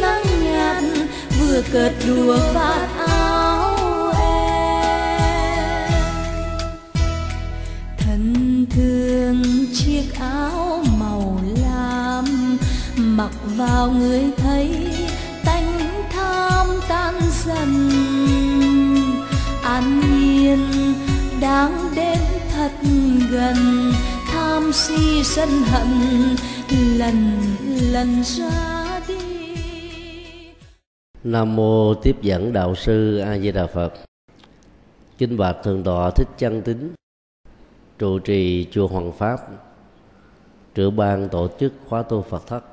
nắng nhạt, vừa cợt đùa vạt áo em. Thân thương chiếc áo màu lam, mặc vào người thấy tánh tham tan dần. An nhiên đang đến thật gần, tham si sân hận lần lần ra. Nam mô tiếp dẫn đạo sư A Di Đà Phật. kinh bạch thượng tọa Thích Chân Tín, trụ trì chùa Hoàng Pháp, trưởng ban tổ chức khóa tu Phật thất.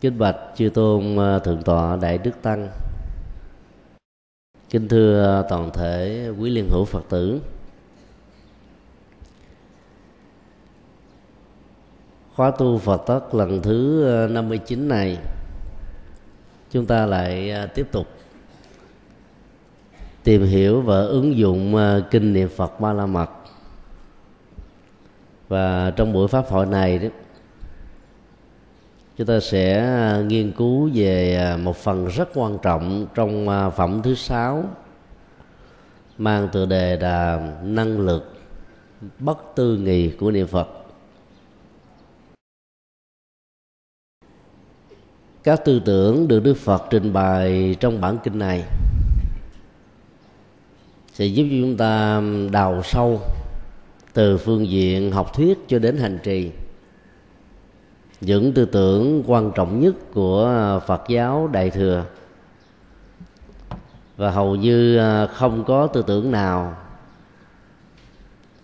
kinh bạch chư tôn thượng tọa Đại Đức Tăng. Kính thưa toàn thể quý liên hữu Phật tử. Khóa tu Phật tất lần thứ 59 này chúng ta lại à, tiếp tục tìm hiểu và ứng dụng à, kinh niệm Phật Ba La Mật. Và trong buổi pháp hội này đó, chúng ta sẽ à, nghiên cứu về một phần rất quan trọng trong phẩm thứ sáu, mang tựa đề là năng lực bất tư nghị của niệm Phật. Các tư tưởng được Đức Phật trình bày trong bản kinh này sẽ giúp cho chúng ta đào sâu từ phương diện học thuyết cho đến hành trì. Những tư tưởng quan trọng nhất của Phật giáo Đại thừa. Và hầu như à, không có tư tưởng nào,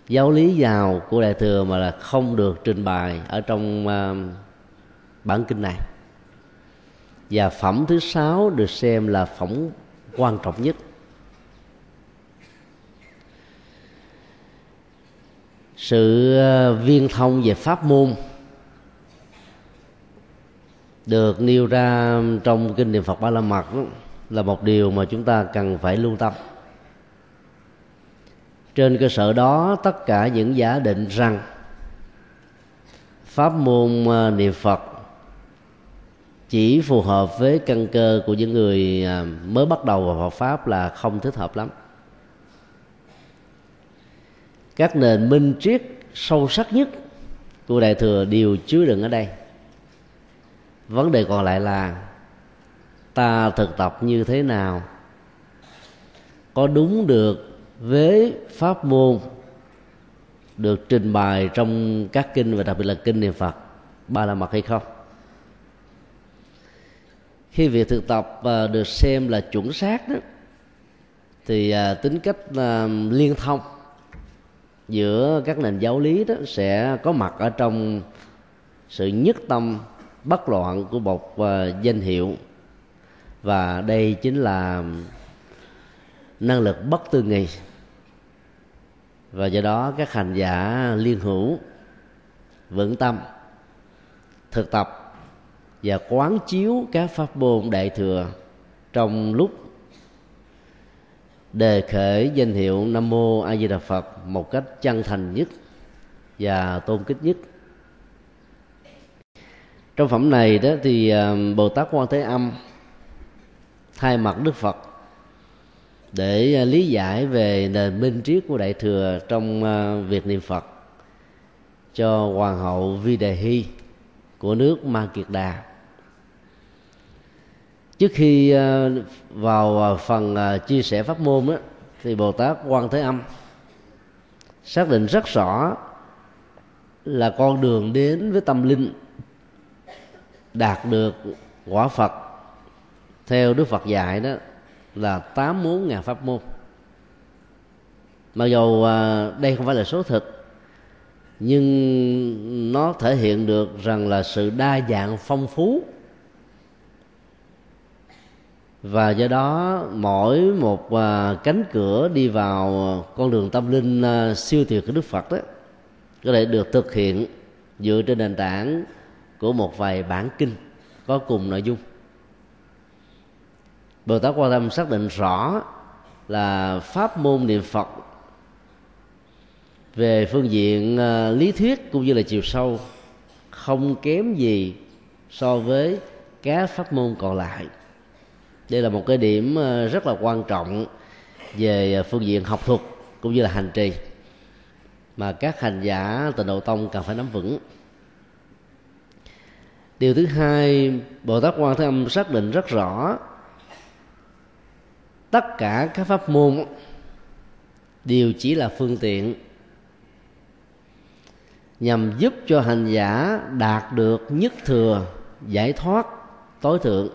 giáo lý giàu của Đại thừa mà là không được trình bày ở trong à, bản kinh này và phẩm thứ sáu được xem là phẩm quan trọng nhất sự ờ, viên thông về pháp môn được nêu ra trong kinh niệm Phật Ba La Mật là một điều mà chúng ta cần phải lưu tâm. Trên cơ sở đó, tất cả những giả định rằng pháp môn ờ, niệm Phật chỉ phù hợp với căn cơ của những người à, mới bắt đầu vào Phật pháp là không thích hợp lắm. Các nền minh triết sâu sắc nhất của đại thừa đều chứa đựng ở đây. Vấn đề còn lại là, ta thực tập như thế nào? Có đúng được với pháp môn, được trình bày trong các kinh và đặc biệt là kinh niệm phật ba la mật hay không? Khi việc thực tập à, được xem là chuẩn xác đó, thì à, tính cách à, liên thông giữa các nền giáo lý đó sẽ có mặt ở trong sự nhất tâm bất loạn của một danh hiệu. Và đây chính là năng lực bất tư nghi và do đó các hành giả liên hữu vững tâm thực tập và quán chiếu các pháp môn đại thừa trong lúc đề khởi danh hiệu nam mô a di đà phật một cách chân thành nhất và tôn kính nhất. Trong phẩm này đó thì à, bồ tát quan thế âm thay mặt đức phật để lý giải về nền minh triết của đại thừa trong à, việc niệm phật cho hoàng hậu vi đề hy của nước ma kiệt đà trước khi ờ, vào ờ, phần ờ, chia sẻ pháp môn đó, thì bồ tát quan thế âm xác định rất rõ là con đường đến với tâm linh đạt được quả phật theo đức phật dạy đó là tám bốn ngàn pháp môn. Mặc dù đây không phải là số thực nhưng nó thể hiện được rằng là sự đa dạng phong phú. Và do đó, mỗi một à, cánh cửa đi vào con đường tâm linh à, siêu tuyệt của đức phật đó, có thể được thực hiện dựa trên nền tảng của một vài bản kinh có cùng nội dung. Bồ tát quan tâm xác định rõ là pháp môn niệm phật về phương diện ờ, lý thuyết cũng như là chiều sâu, không kém gì so với các pháp môn còn lại. Đây là một cái điểm ờ, rất là quan trọng về ờ, phương diện học thuật cũng như là hành trì mà các hành giả tịnh độ tông cần phải nắm vững. Điều thứ hai, bồ tát quan thế âm xác định rất rõ tất cả các pháp môn đều chỉ là phương tiện nhằm giúp cho hành giả đạt được nhất thừa giải thoát tối thượng.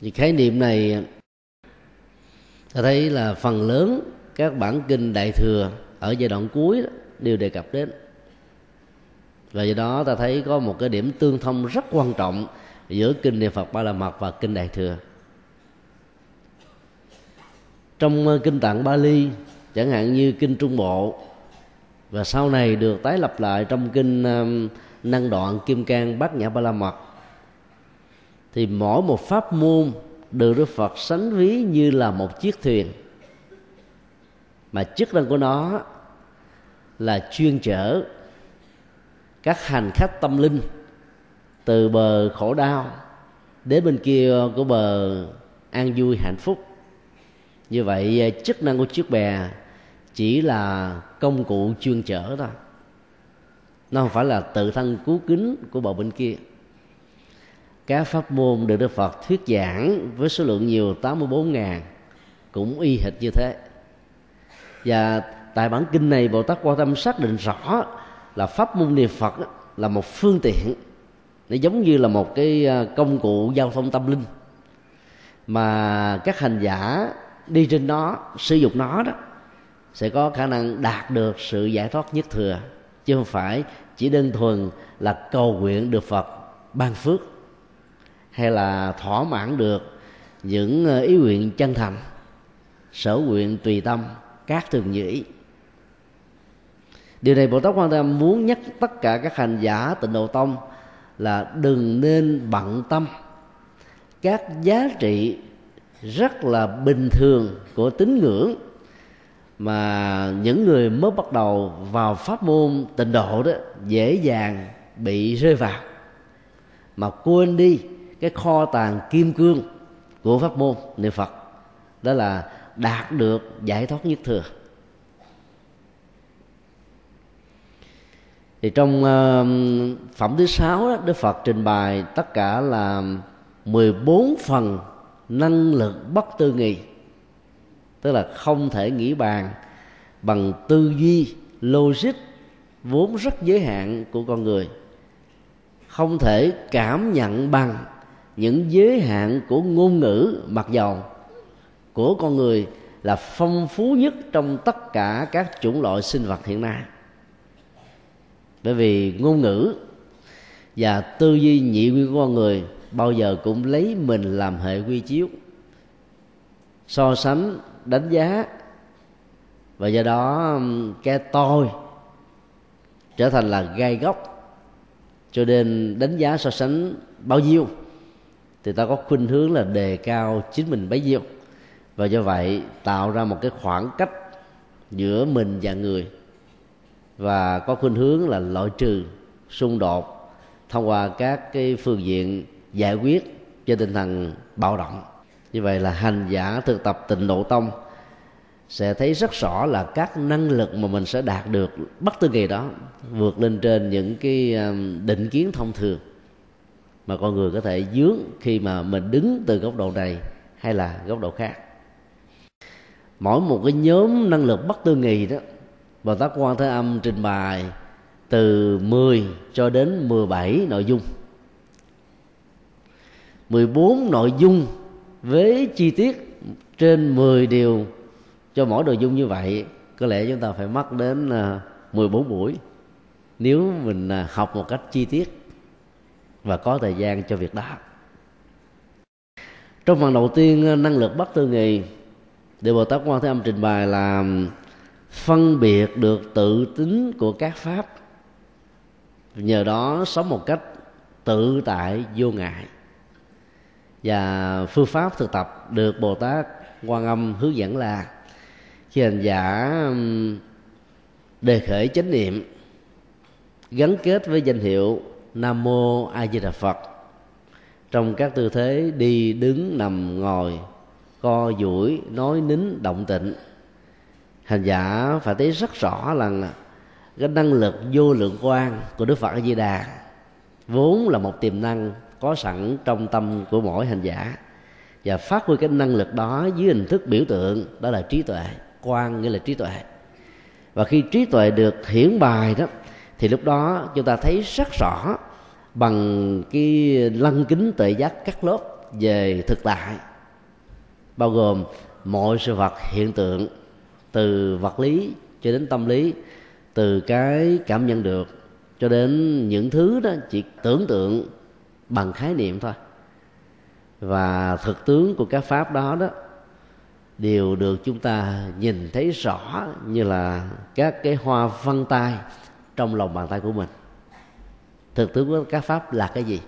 Thì khái niệm này ta thấy là phần lớn các bản kinh đại thừa ở giai đoạn cuối đó, đều đề cập đến. Và do đó ta thấy có một cái điểm tương thông rất quan trọng giữa kinh niệm phật ba la mật và kinh đại thừa. Trong ờ, kinh tạng bali chẳng hạn như kinh trung bộ và sau này được tái lập lại trong kinh um, năng đoạn kim cang bát nhã ba la mật. Thì mỗi một pháp môn được đức phật sánh ví như là một chiếc thuyền. Mà chức năng của nó là chuyên chở các hành khách tâm linh từ bờ khổ đau đến bên kia của bờ an vui hạnh phúc. Như vậy uh, chức năng của chiếc bè chỉ là công cụ chuyên chở thôi. Nó không phải là tự thân cứu kính của bờ bên kia. Các pháp môn được Đức Phật thuyết giảng với số lượng nhiều 84 ngàn, cũng y hệt như thế. Và tại bản kinh này, Bồ Tát Quan Tâm xác định rõ là pháp môn niệm Phật là một phương tiện. Nó giống như là một cái à, công cụ giao thông tâm linh. Mà các hành giả đi trên nó, sử dụng nó đó sẽ có khả năng đạt được sự giải thoát nhất thừa, chứ không phải chỉ đơn thuần là cầu nguyện được Phật ban phước, hay là thỏa mãn được những ờ, ý nguyện chân thành, sở nguyện tùy tâm các thường như ý điều này bồ tát quan tâm muốn nhắc tất cả các hành giả tịnh độ tông là đừng nên bận tâm. Các giá trị rất là bình thường của tín ngưỡng mà những người mới bắt đầu vào pháp môn tịnh độ đó dễ dàng bị rơi vào. Mà quên đi cái kho tàng kim cương của pháp môn niệm phật đó là đạt được giải thoát nhất thừa. Thì trong uh, phẩm thứ sáu đó, Đức Phật trình bày tất cả là 14 phần năng lực bất tư nghị tức là không thể nghĩ bàn bằng tư duy, logic vốn rất giới hạn của con người. Không thể cảm nhận bằng những giới hạn của ngôn ngữ, mặc dầu của con người là phong phú nhất trong tất cả các chủng loại sinh vật hiện nay. Bởi vì ngôn ngữ và tư duy nhị nguyên của con người bao giờ cũng lấy mình làm hệ quy chiếu, so sánh đánh giá. Và do đó cái tôi trở thành là gai góc. Cho nên đánh giá so sánh bao nhiêu thì ta có khuynh hướng là đề cao chính mình bấy nhiêu. Và do vậy, tạo ra một cái khoảng cách giữa mình và người. Và có khuynh hướng là loại trừ xung đột thông qua các cái phương diện giải quyết trên tinh thần bạo động như vậy là hành giả thực tập tịnh độ tông sẽ thấy rất rõ là các năng lực mà mình sẽ đạt được bất tư kỳ đó vượt lên trên những cái um, định kiến thông thường mà con người có thể dướng khi mà mình đứng từ góc độ này hay là góc độ khác. Mỗi một cái nhóm năng lực bất tư nghì đó, Bồ Tát Quan Thế Âm trình bày từ 10 cho đến 17 nội dung. 14 nội dung với chi tiết trên 10 điều cho mỗi nội dung như vậy, có lẽ chúng ta phải mất đến à, 14 buổi. Nếu mình à, học một cách chi tiết và có thời gian cho việc đó. Trong phần đầu tiên à, năng lực bất tư nghì điều Bồ Tát Quan Thế Âm trình bày là phân biệt được tự tính của các pháp. Nhờ đó sống một cách tự tại vô ngại và phương pháp thực tập được Bồ Tát Quan Âm hướng dẫn là khi hành giả đề khởi chánh niệm, gắn kết với danh hiệu Nam Mô A Di Đà Phật. Trong các tư thế đi, đứng, nằm, ngồi, co, duỗi, nói, nín, động tịnh hành giả phải thấy rất rõ là cái năng lực vô lượng quan của đức phật a di đà vốn là một tiềm năng có sẵn trong tâm của mỗi hành giả. Và phát huy cái năng lực đó dưới hình thức biểu tượng, đó là trí tuệ quan nghĩa là trí tuệ. Và khi trí tuệ được hiển bài đó, thì lúc đó chúng ta thấy rất rõ bằng cái lăng kính tệ giác cắt lớp về thực tại, bao gồm mọi sự vật hiện tượng, từ vật lý cho đến tâm lý, từ cái cảm nhận được cho đến những thứ đó chỉ tưởng tượng bằng khái niệm thôi. Và thực tướng của các pháp đó đó, đều được chúng ta nhìn thấy rõ như là các cái hoa văn tay trong lòng bàn tay của mình. Thực tướng của các pháp là cái gì?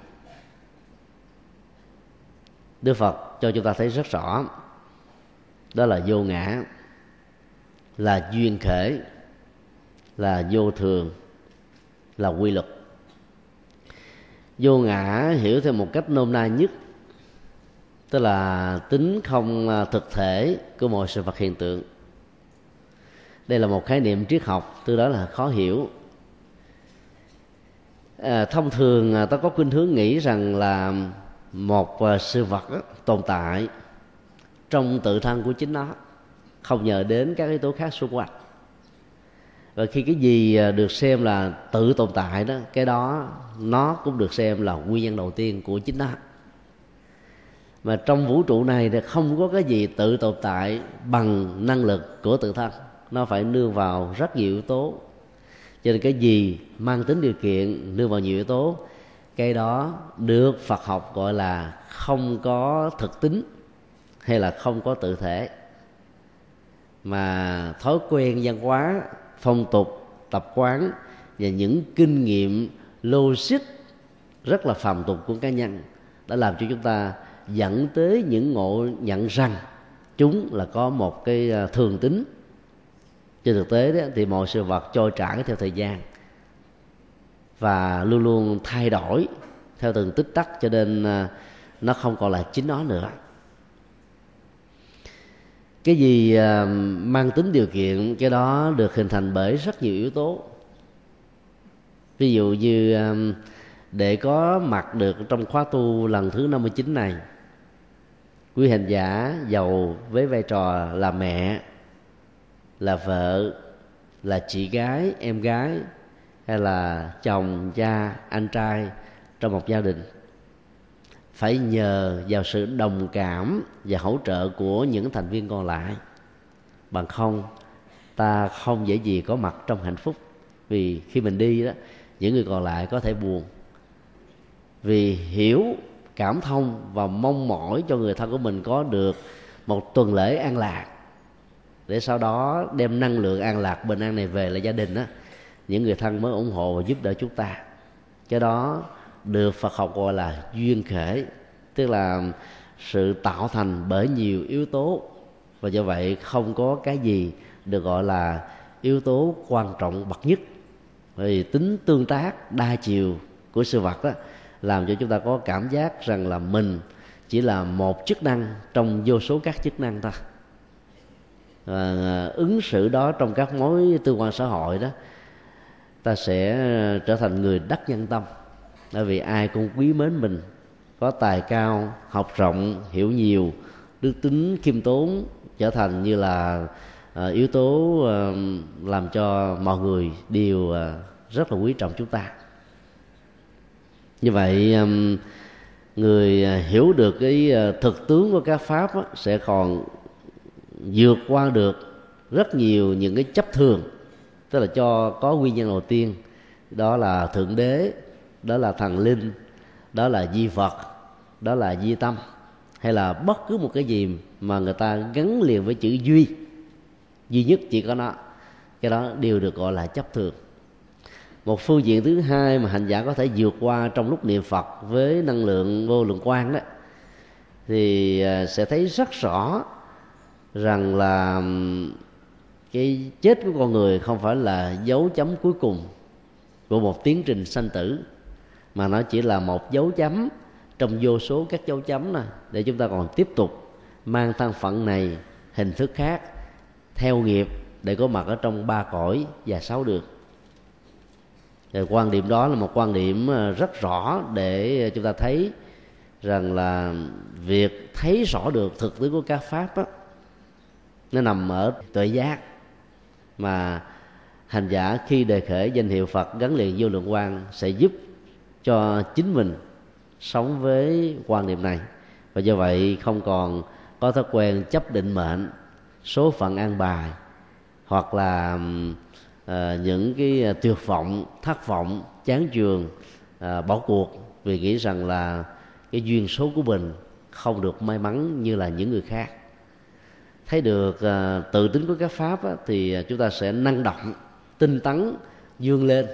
Đức phật cho chúng ta thấy rất rõ, đó là vô ngã, là duyên khể là vô thường, là quy luật vô ngã hiểu theo một cách nôm na nhất tức là tính không à, thực thể của mọi sự vật hiện tượng. Đây là một khái niệm triết học từ đó là khó hiểu. À, thông thường à, ta có khuynh hướng nghĩ rằng là một à, sự vật đó, tồn tại trong tự thân của chính nó không nhờ đến các yếu tố khác xung quanh và khi cái gì à, được xem là tự tồn tại đó, cái đó nó cũng được xem là nguyên nhân đầu tiên của chính nó. Mà trong vũ trụ này thì không có cái gì tự tồn tại bằng năng lực của tự thân. Nó phải nương vào rất nhiều yếu tố. Cho nên cái gì mang tính điều kiện nương vào nhiều yếu tố, cái đó được phật học gọi là không có thực tính hay là không có tự thể. Mà thói quen văn hóa phong tục tập quán và những kinh nghiệm logic rất là phàm tục của cá nhân đã làm cho chúng ta dẫn tới những ngộ nhận rằng chúng là có một cái à, thường tính. Trên thực tế đó, thì mọi sự vật trôi trải theo thời gian và luôn luôn thay đổi theo từng tích tắc cho nên à, nó không còn là chính nó nữa cái gì à, mang tính điều kiện, cái đó được hình thành bởi rất nhiều yếu tố. Ví dụ như à, để có mặt được trong khóa tu lần thứ 59 này, quý hành giả giàu với vai trò là mẹ, là vợ, là chị gái, em gái, hay là chồng, cha, anh trai trong một gia đình phải nhờ vào sự đồng cảm và hỗ trợ của những thành viên còn lại. Bằng không, ta không dễ gì có mặt trong hạnh phúc. Vì khi mình đi đó, những người còn lại có thể buồn. Vì hiểu, cảm thông và mong mỏi cho người thân của mình có được một tuần lễ an lạc. Để sau đó đem năng lượng an lạc bình an này về lại gia đình á những người thân mới ủng hộ và giúp đỡ chúng ta. Cái đó được Phật học gọi là duyên khể, tức là sự tạo thành bởi nhiều yếu tố. Và do vậy không có cái gì được gọi là yếu tố quan trọng bậc nhất. Vì tính tương tác đa chiều của sự vật đó làm cho chúng ta có cảm giác rằng là mình chỉ là một chức năng trong vô số các chức năng ta và à, ứng xử đó trong các mối tương quan xã hội đó, ta sẽ trở thành người đắc nhân tâm bởi vì ai cũng quý mến mình có tài cao học rộng hiểu nhiều đức tính khiêm tốn trở thành như là uh, yếu tố uh, làm cho mọi người đều uh, rất là quý trọng chúng ta. Như vậy um, người hiểu được cái thực tướng của các pháp á, sẽ còn vượt qua được rất nhiều những cái chấp thường tức là cho có nguyên nhân đầu tiên đó là thượng đế đó là thần linh, đó là di phật đó là di tâm. Hay là bất cứ một cái gì mà người ta gắn liền với chữ duy duy nhất chỉ có nó. Cái đó đều được gọi là chấp thường. Một phương diện thứ hai mà hành giả có thể vượt qua trong lúc niệm phật với năng lượng vô lượng quan đó, thì à, sẽ thấy rất rõ rằng là cái chết của con người không phải là dấu chấm cuối cùng của một tiến trình sanh tử mà nó chỉ là một dấu chấm trong vô số các dấu chấm này để chúng ta còn tiếp tục mang thân phận này hình thức khác theo nghiệp để có mặt ở trong ba cõi và sáu đường. Rồi quan điểm đó là một quan điểm ờ, rất rõ để chúng ta thấy rằng là việc thấy rõ được thực tướng của các pháp đó, nó nằm ở tuệ giác. Mà hành giả khi đề khởi danh hiệu Phật gắn liền vô lượng quan sẽ giúp cho chính mình sống với quan niệm này. Và do vậy không còn có thói quen chấp định mệnh số phận an bài hoặc là uh, những cái tuyệt vọng thất vọng chán chường uh, bỏ cuộc vì nghĩ rằng là cái duyên số của mình không được may mắn như là những người khác. Thấy được uh, tự tính của các pháp á, thì chúng ta sẽ năng động tinh tấn dương lên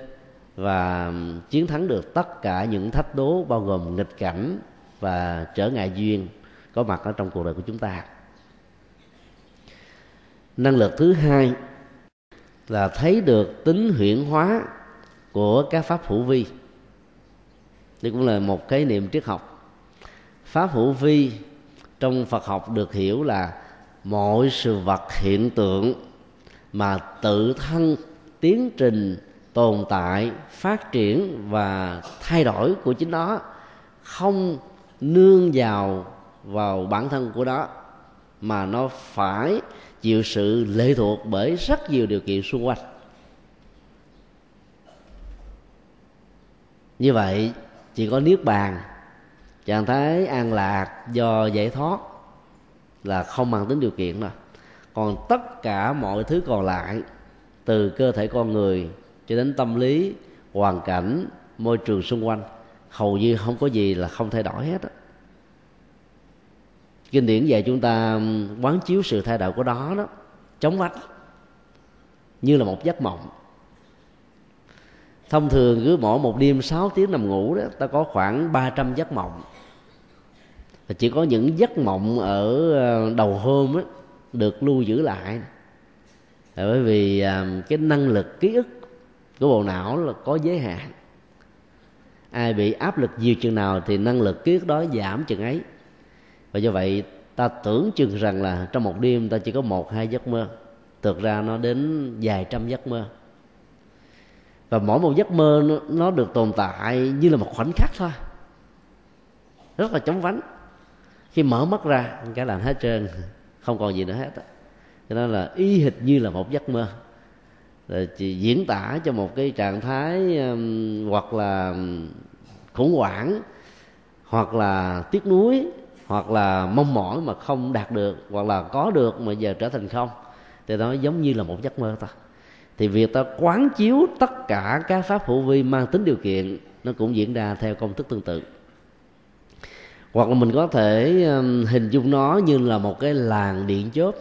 và chiến thắng được tất cả những thách đố bao gồm nghịch cảnh và trở ngại duyên có mặt ở trong cuộc đời của chúng ta. Năng lực thứ hai là thấy được tính huyển hóa của các pháp hữu vi. Đây cũng là một cái niệm triết học. Pháp hữu vi trong phật học được hiểu là mọi sự vật hiện tượng mà tự thân tiến trình tồn tại, phát triển và thay đổi của chính nó, không nương vào vào bản thân của nó, mà nó phải chịu sự lệ thuộc bởi rất nhiều điều kiện xung quanh. Như vậy, chỉ có niết bàn, trạng thái an lạc do giải thoát là không mang tính điều kiện rồi còn tất cả mọi thứ còn lại, từ cơ thể con người cho đến tâm lý hoàn cảnh môi trường xung quanh hầu như không có gì là không thay đổi hết đó. kinh điển dạy chúng ta quán chiếu sự thay đổi của đó đó chống vách như là một giấc mộng. Thông thường cứ mỗi một đêm 6 tiếng nằm ngủ đó ta có khoảng 300 giấc mộng. Chỉ có những giấc mộng ở ờ, đầu hôm á, được lưu giữ lại. Bởi vì cái năng lực ký ức của bộ não là có giới hạn. Ai bị áp lực nhiều chừng nào thì năng lực ký ức đó giảm chừng ấy. Và do vậy ta tưởng chừng rằng là trong một đêm ta chỉ có một hai giấc mơ. Thực ra nó đến vài trăm giấc mơ. Và mỗi một giấc mơ nó, nó được tồn tại như là một khoảnh khắc thôi. Rất là chóng vánh. Khi mở mắt ra cái làm hết trơn. Không còn gì nữa hết cho nên là y hệt như là một giấc mơ rồi chỉ diễn tả cho một cái trạng thái um, hoặc là khủng hoảng hoặc là tiếc nuối hoặc là mong mỏi mà không đạt được hoặc là có được mà giờ trở thành không. Thì nó giống như là một giấc mơ ta thì việc ta quán chiếu tất cả các pháp hữu vi mang tính điều kiện nó cũng diễn ra theo công thức tương tự. Hoặc là mình có thể um, hình dung nó như là một cái làng điện chớp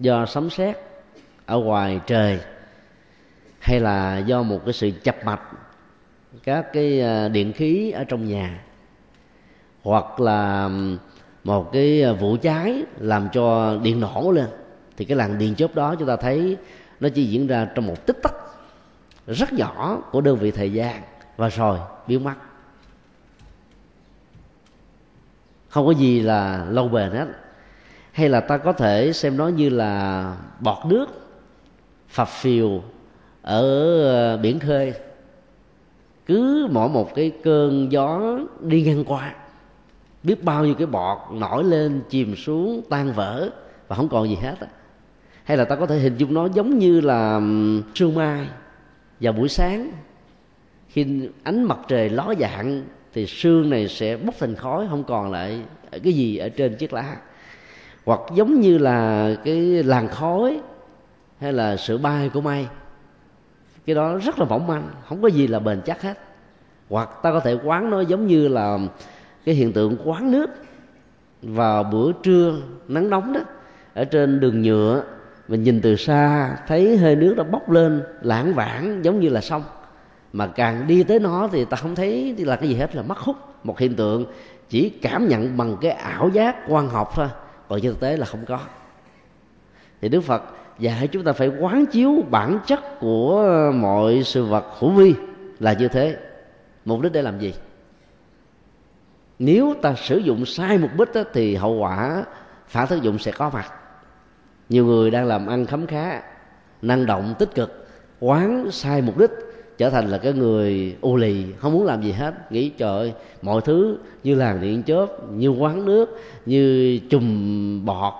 do sấm sét ở ngoài trời, hay là do một cái sự chập mạch, các cái à, điện khí ở trong nhà, hoặc là một cái à, vụ cháy làm cho điện nổ lên, thì cái làn điện chớp đó chúng ta thấy nó chỉ diễn ra trong một tích tắc rất nhỏ của đơn vị thời gian và rồi biến mất. Không có gì là lâu bền hết. Hay là ta có thể xem nó như là bọt nước phập phiều ở ờ, biển khơi cứ mỗi một cái cơn gió đi ngang qua, biết bao nhiêu cái bọt nổi lên, chìm xuống, tan vỡ và không còn gì hết hay là ta có thể hình dung nó giống như là sương mai vào buổi sáng. Khi ánh mặt trời ló dạng thì sương này sẽ bốc thành khói, không còn lại cái gì ở trên chiếc lá. Hoặc giống như là cái làn khói hay là sự bay của mây. Cái đó rất là mỏng manh, không có gì là bền chắc hết. Hoặc ta có thể quán nó giống như là cái hiện tượng quán nước vào bữa trưa nắng nóng đó. Ở trên đường nhựa, mình nhìn từ xa, thấy hơi nước nó bốc lên lãng vãng giống như là sông. Mà càng đi tới nó thì ta không thấy là cái gì hết, là mất hút. Một hiện tượng chỉ cảm nhận bằng cái ảo giác quan học thôi, còn trên thực tế là không có. Thì đức phật và chúng ta phải quán chiếu bản chất của mọi sự vật hữu vi là như thế. Mục đích để làm gì? Nếu ta sử dụng sai mục đích đó, thì hậu quả phản tác dụng sẽ có mặt. Nhiều người đang làm ăn khấm khá năng động tích cực quán sai mục đích trở thành là cái người u lì không muốn làm gì hết nghĩ trời ơi, mọi thứ như làng điện chớp như quán nước như chùm bọt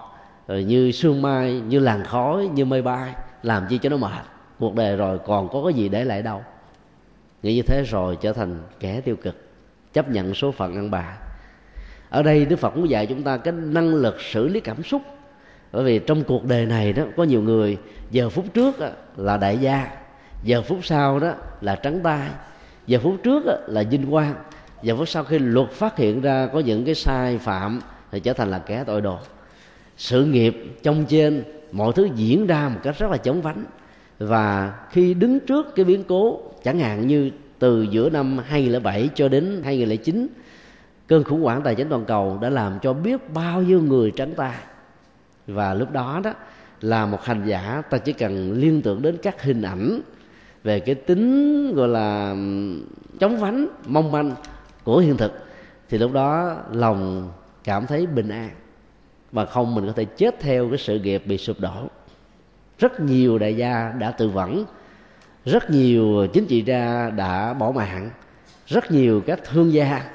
rồi như sương mai, như làn khói, như mây bay, làm chi cho nó mệt. Cuộc đời rồi còn có cái gì để lại đâu. Nghĩ như thế rồi trở thành kẻ tiêu cực, chấp nhận số phận ăn bà. Ở đây đức phật muốn dạy chúng ta cái năng lực xử lý cảm xúc. Bởi vì trong cuộc đời này đó, có nhiều người, giờ phút trước là đại gia, giờ phút sau đó là trắng tay, giờ phút trước là vinh quang, giờ phút sau khi luật phát hiện ra có những cái sai phạm thì trở thành là kẻ tội đồ sự nghiệp trong trên, mọi thứ diễn ra một cách rất là chống vánh. Và khi đứng trước cái biến cố, chẳng hạn như từ giữa năm 2007 cho đến 2009 cơn khủng hoảng tài chính toàn cầu đã làm cho biết bao nhiêu người trắng tay. Và lúc đó đó, là một hành giả, ta chỉ cần liên tưởng đến các hình ảnh về cái tính, gọi là chống vánh, mong manh của hiện thực, thì lúc đó lòng cảm thấy bình an mà không mình có thể chết theo cái sự nghiệp bị sụp đổ. Rất nhiều đại gia đã tự vẫn. Rất nhiều chính trị gia đã bỏ mạng. Rất nhiều các thương gia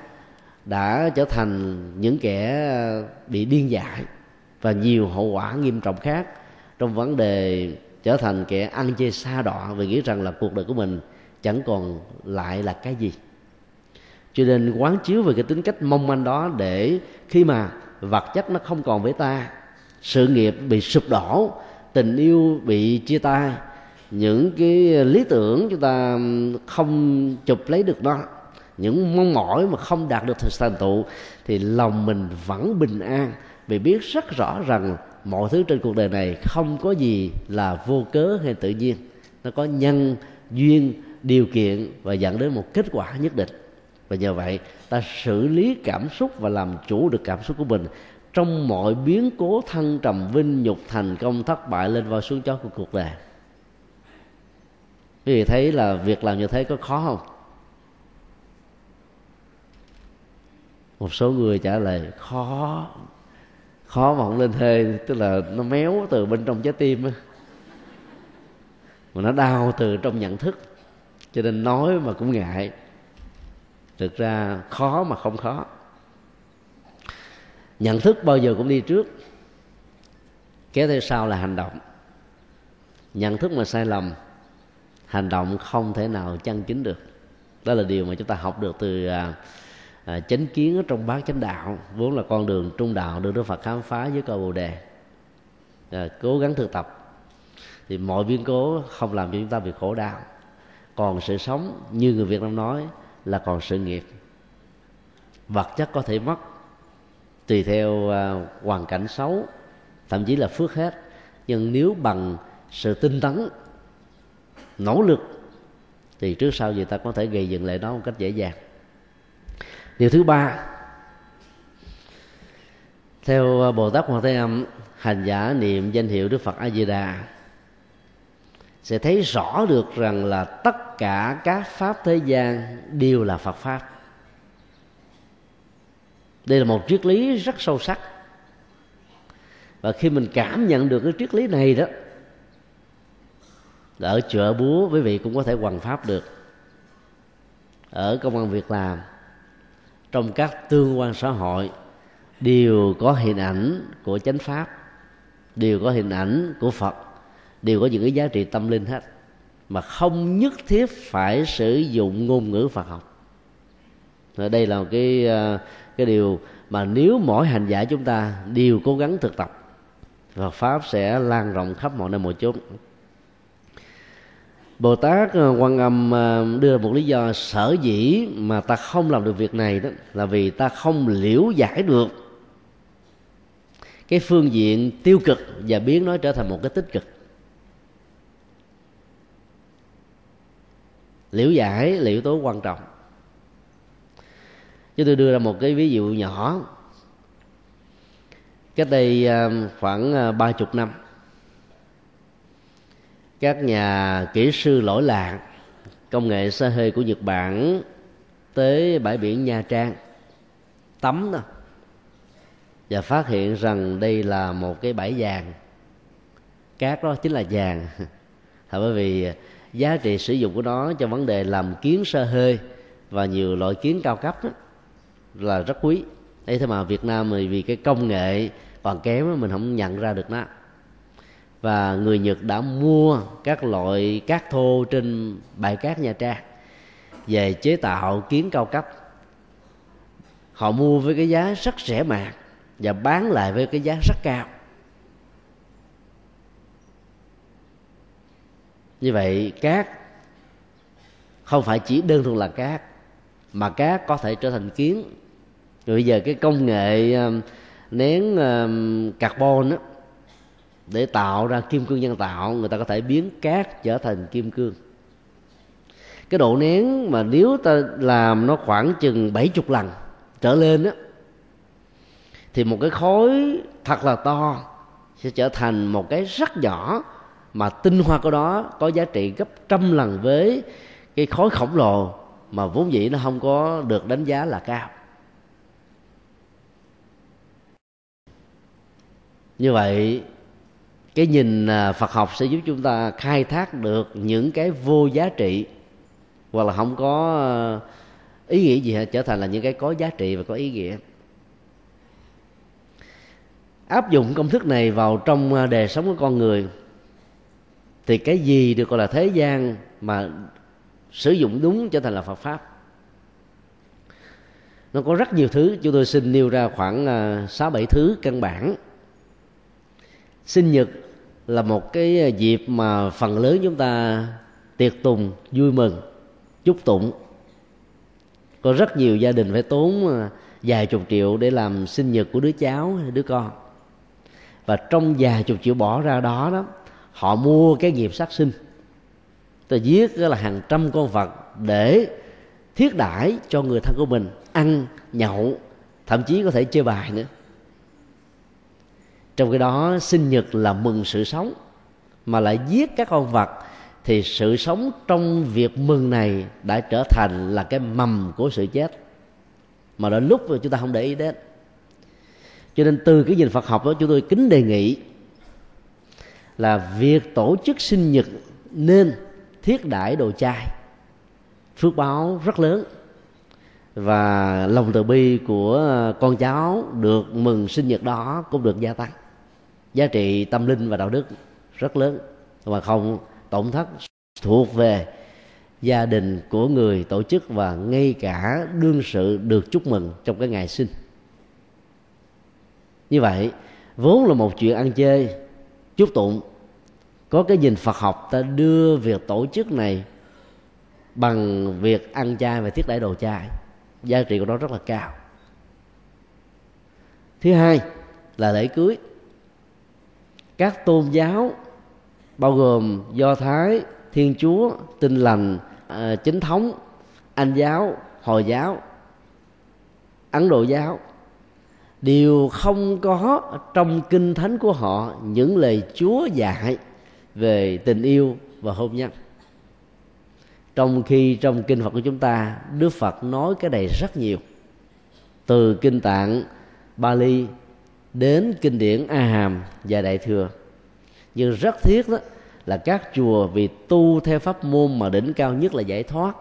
đã trở thành những kẻ ờ, bị điên dại và nhiều hậu quả nghiêm trọng khác trong vấn đề trở thành kẻ ăn chơi xa đọa vì nghĩ rằng là cuộc đời của mình chẳng còn lại là cái gì. Cho nên quán chiếu về cái tính cách mong manh đó để khi mà vật chất nó không còn với ta. Sự nghiệp bị sụp đổ, tình yêu bị chia tay, những cái lý tưởng chúng ta không chụp lấy được nó, những mong mỏi mà không đạt được thành tựu thì lòng mình vẫn bình an vì biết rất rõ rằng mọi thứ trên cuộc đời này không có gì là vô cớ hay tự nhiên. Nó có nhân, duyên, điều kiện và dẫn đến một kết quả nhất định và nhờ vậy, ta xử lý cảm xúc và làm chủ được cảm xúc của mình. Trong mọi biến cố, thăng trầm, vinh nhục, thành công, thất bại lên vào xuống chó của cuộc đời. Quý vị thấy là việc làm như thế có khó không? Một số người trả lời, khó. Khó mà không lên thê, tức là nó méo từ bên trong trái tim á. Mà nó đau từ trong nhận thức. Cho nên nói mà cũng ngại thực ra khó mà không khó. Nhận thức bao giờ cũng đi trước kéo theo sau là hành động. Nhận thức mà sai lầm hành động không thể nào chân chính được. Đó là điều mà chúng ta học được từ à, à, chánh kiến ở trong bát chánh đạo vốn là con đường trung đạo được đức phật khám phá với câu bồ đề. À, cố gắng thực tập. Thì mọi biến cố không làm cho chúng ta bị khổ đau. Còn sự sống như người việt nam nói là còn sự nghiệp. Vật chất có thể mất, tùy theo à, hoàn cảnh xấu, thậm chí là phước hết. Nhưng nếu bằng sự tinh tấn, nỗ lực, thì trước sau gì ta có thể gây dựng lại nó một cách dễ dàng. Điều thứ ba, theo bồ tát hoàng thế âm, hành giả niệm danh hiệu đức phật a di đà sẽ thấy rõ được rằng là tất cả các pháp thế gian đều là phật pháp. Đây là một triết lý rất sâu sắc. Và khi mình cảm nhận được cái triết lý này đó, ở chợ búa, quý vị cũng có thể hoàn pháp được. Ở công an việc làm, trong các tương quan xã hội, đều có hình ảnh của chánh pháp, đều có hình ảnh của phật đều có những cái giá trị tâm linh hết. Mà không nhất thiết phải sử dụng ngôn ngữ phật học. Ở đây là một cái ờ, cái điều mà nếu mỗi hành giả chúng ta đều cố gắng thực tập, Phật pháp sẽ lan rộng khắp mọi nơi mọi chốn. Bồ Tát ờ, Quan Âm ờ, đưa một lý do sở dĩ mà ta không làm được việc này đó là vì ta không liễu giải được cái phương diện tiêu cực và biến nó trở thành một cái tích cực. Liễu giải là yếu tố quan trọng. Chúng tôi đưa ra một cái ví dụ nhỏ. Cách đây à, khoảng à, ba chục năm, các nhà kỹ sư lỗi lạc, công nghệ xa hơi của nhật bản tới bãi biển nha trang, tắm đó, và phát hiện rằng đây là một cái bãi vàng. Cát đó chính là vàng. Thật bởi vì giá trị sử dụng của nó cho vấn đề làm kiến sơ hơi và nhiều loại kiến cao cấp đó, là rất quý. Đây thế mà việt nam thì vì cái công nghệ còn kém mình không nhận ra được nó. Và người Nhật đã mua các loại cát thô trên bãi cát Nha Trang về chế tạo kiến cao cấp. Họ mua với cái giá rất rẻ mạt và bán lại với cái giá rất cao. Như vậy cát không phải chỉ đơn thuần là cát mà cát có thể trở thành kiến. Rồi bây giờ cái công nghệ um, nén um, carbon đó, để tạo ra kim cương nhân tạo người ta có thể biến cát trở thành kim cương. Cái độ nén mà nếu ta làm nó khoảng chừng bảy chục lần trở lên á thì một cái khối thật là to sẽ trở thành một cái rất nhỏ mà tinh hoa của đó có giá trị gấp trăm lần với cái khối khổng lồ mà vốn dĩ nó không có được đánh giá là cao. Như vậy, cái nhìn à, phật học sẽ giúp chúng ta khai thác được những cái vô giá trị hoặc là không có à, ý nghĩa gì hết, trở thành là những cái có giá trị và có ý nghĩa. Áp dụng công thức này vào trong à, đời sống của con người thì cái gì được gọi là thế gian mà sử dụng đúng trở thành là Phật pháp? Nó có rất nhiều thứ. Chúng tôi xin nêu ra khoảng à, sáu bảy thứ căn bản. Sinh nhật là một cái dịp mà phần lớn chúng ta tiệc tùng, vui mừng, chúc tụng. Có rất nhiều gia đình phải tốn à, vài chục triệu để làm sinh nhật của đứa cháu, đứa con. Và trong vài chục triệu bỏ ra đó đó họ mua cái nghiệp sát sinh. Tôi giết là hàng trăm con vật để thiết đãi cho người thân của mình, ăn, nhậu, thậm chí có thể chơi bài nữa. Trong cái đó, sinh nhật là mừng sự sống, mà lại giết các con vật thì sự sống trong việc mừng này đã trở thành là cái mầm của sự chết. Mà đến lúc chúng ta không để ý đến. Cho nên từ cái nhìn Phật học đó, chúng tôi kính đề nghị là việc tổ chức sinh nhật nên thiết đãi đồ chay. Phước báo rất lớn. Và lòng từ bi của con cháu được mừng sinh nhật đó cũng được gia tăng. Giá trị tâm linh và đạo đức rất lớn. Mà không, tổn thất thuộc về gia đình của người tổ chức và ngay cả đương sự được chúc mừng trong cái ngày sinh. Như vậy, vốn là một chuyện ăn chơi chúc tụng. Có cái nhìn phật học ta đưa việc tổ chức này bằng việc ăn chay và thiết đãi đồ chay. Giá trị của nó rất là cao. Thứ hai là lễ cưới. Các tôn giáo, bao gồm do thái, thiên chúa tinh lành à, chính thống, anh giáo, hồi giáo, ấn độ giáo đều không có trong kinh thánh của họ những lời chúa dạy về tình yêu và hôn nhân. Trong khi trong kinh phật của chúng ta, đức phật nói cái này rất nhiều. Từ kinh tạng, Bali đến kinh điển A Hàm và Đại thừa. Nhưng rất thiết đó là các chùa vì tu theo pháp môn mà đỉnh cao nhất là giải thoát.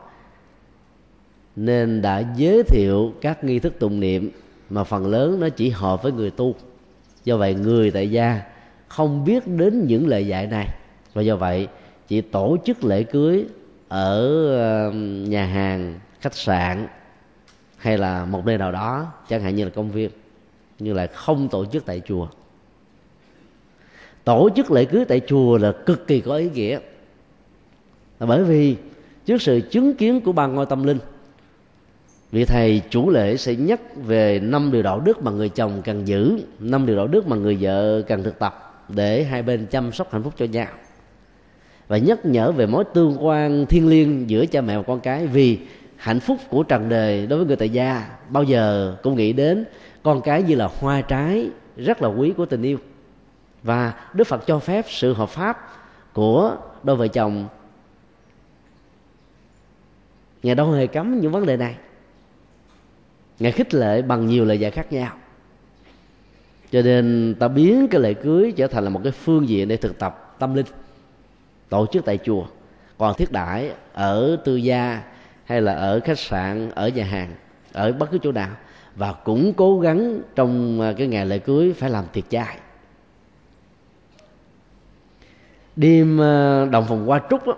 Nên đã giới thiệu các nghi thức tụng niệm mà phần lớn nó chỉ hợp với người tu. Do vậy người tại gia không biết đến những lời dạy này. Và do vậy, chỉ tổ chức lễ cưới ở um, nhà hàng, khách sạn hay là một nơi nào đó, chẳng hạn như là công viên nhưng lại không tổ chức tại chùa. Tổ chức lễ cưới tại chùa là cực kỳ có ý nghĩa. Là bởi vì trước sự chứng kiến của ban ngôi tâm linh vị thầy chủ lễ sẽ nhắc về năm điều đạo đức mà người chồng cần giữ, năm điều đạo đức mà người vợ cần thực tập để hai bên chăm sóc hạnh phúc cho nhau. Và nhắc nhở về mối tương quan thiêng liêng giữa cha mẹ và con cái, vì hạnh phúc của trần đời đối với người tại gia bao giờ cũng nghĩ đến con cái như là hoa trái, rất là quý của tình yêu. Và đức phật cho phép sự hợp pháp của đôi vợ chồng. Ngài đâu hề cấm những vấn đề này ngài khích lệ bằng nhiều lời dạy khác nhau. Cho nên ta biến cái lễ cưới trở thành là một cái phương diện để thực tập tâm linh tổ chức tại chùa còn thiết đãi ở tư gia hay là ở khách sạn ở nhà hàng ở bất cứ chỗ nào và cũng cố gắng trong à, cái ngày lễ cưới phải làm tiệc chay đêm à, đồng phòng qua trúc đó,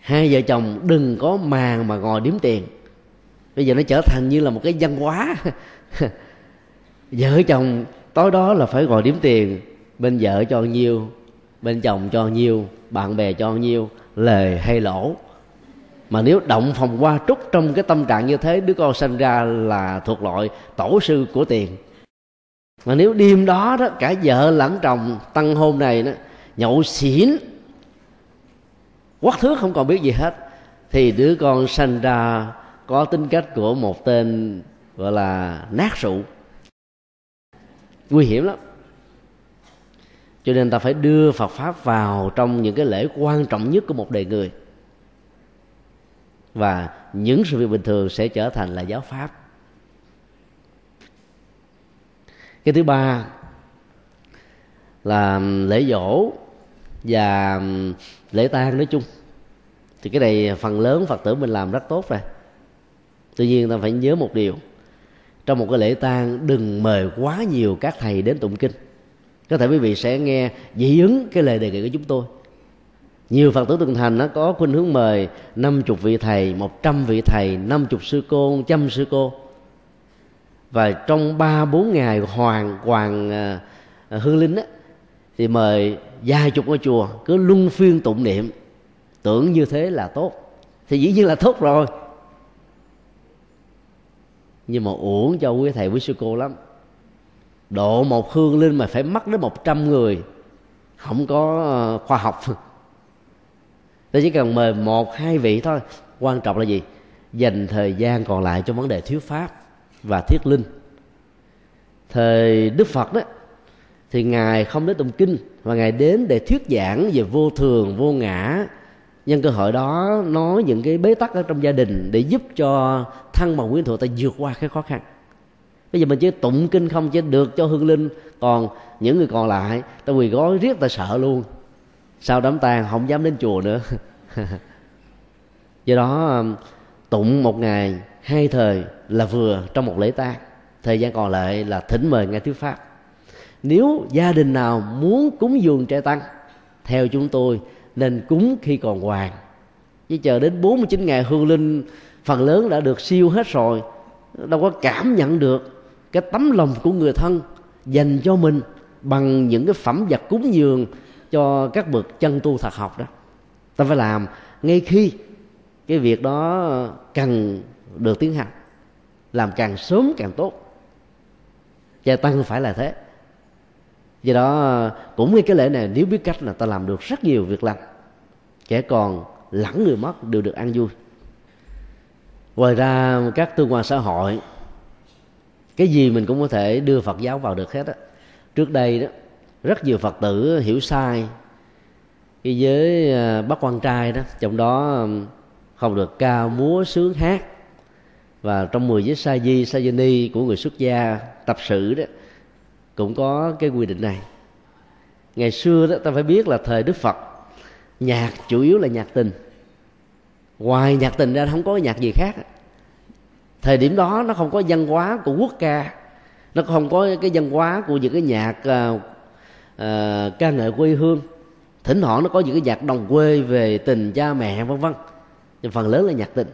hai vợ chồng đừng có màng mà ngồi điếm tiền bây giờ nó trở thành như là một cái văn hóa. Vợ chồng tối đó là phải ngồi điểm tiền, bên vợ cho nhiêu, bên chồng cho nhiêu, bạn bè cho nhiêu lời hay lỗ. Mà nếu động phòng qua trúc trong cái tâm trạng như thế, đứa con sinh ra là thuộc loại tổ sư của tiền. Mà nếu đêm đó đó, cả vợ lẫn chồng tăng hôn này đó, nhậu xỉn, quắc thước không còn biết gì hết, thì đứa con sanh ra có tính cách của một tên, gọi là, nát rượu. Nguy hiểm lắm. Cho nên ta phải đưa Phật pháp vào trong những cái lễ quan trọng nhất của một đời người. Và những sự việc bình thường sẽ trở thành là giáo pháp. Cái thứ ba là lễ dỗ và lễ tang nói chung. Thì cái này phần lớn phật tử mình làm rất tốt rồi tuy nhiên ta phải nhớ một điều. Trong một cái lễ tang đừng mời quá nhiều các thầy đến tụng kinh. Có thể quý vị sẽ nghe dị ứng cái lời đề nghị của chúng tôi. Nhiều phật tử từng thành nó có khuynh hướng mời năm chục vị thầy một trăm vị thầy năm chục sư cô trăm sư cô. Và trong ba bốn ngày hoàng hoàng uh, hương linh á thì mời vài chục ngôi chùa cứ luân phiên tụng niệm. Tưởng như thế là tốt. Thì dĩ nhiên là tốt rồi nhưng mà uổng cho quý thầy, quý sư cô lắm. Độ một hương linh mà phải mất đến một trăm người, không có ờ, khoa học. Tôi chỉ cần mời một, hai vị thôi. Quan trọng là gì? Dành thời gian còn lại cho vấn đề thuyết pháp và thiết linh. Thời đức phật đó, thì ngài không đến tụng kinh và ngài đến để thuyết giảng về vô thường, vô ngã nhân cơ hội đó, nói những cái bế tắc ở trong gia đình để giúp cho thân bằng quyến thuộc ta vượt qua cái khó khăn. Bây giờ mình chỉ tụng kinh không chỉ được cho hương linh. Còn những người còn lại, ta quỳ gói riết ta sợ luôn. Sau đám tang, không dám đến chùa nữa. Do đó, tụng một ngày, hai thời là vừa trong một lễ tang. Thời gian còn lại là thỉnh mời nghe thuyết pháp. Nếu gia đình nào muốn cúng dường trai tăng, theo chúng tôi nên cúng khi còn hoàng. Chứ chờ đến 49 ngày hương linh, phần lớn đã được siêu hết rồi, đâu có cảm nhận được cái tấm lòng của người thân dành cho mình bằng những cái phẩm vật cúng dường cho các bậc chân tu thật học đó. Ta phải làm ngay khi cái việc đó cần được tiến hành. Làm càng sớm càng tốt. Gia tăng phải là thế do đó cũng như cái lễ này nếu biết cách là ta làm được rất nhiều việc lành kẻ còn lẫn người mất đều được ăn vui. Ngoài ra các tương quan xã hội cái gì mình cũng có thể đưa phật giáo vào được hết á. Trước đây đó rất nhiều phật tử hiểu sai cái giới à, bắt quan trai đó trong đó không được ca múa sướng hát. Và trong 10 giới sa di sa ni của người xuất gia tập sự đó cũng có cái quy định này. Ngày xưa đó ta phải biết là thời đức phật nhạc chủ yếu là nhạc tình. Ngoài nhạc tình ra không có nhạc gì khác. Thời điểm đó nó không có văn hóa của quốc ca nó không có cái văn hóa của những cái nhạc uh, uh, ca ngợi quê hương. Thỉnh thoảng nó có những cái nhạc đồng quê về tình cha mẹ vân vân. Nhưng phần lớn là nhạc tình.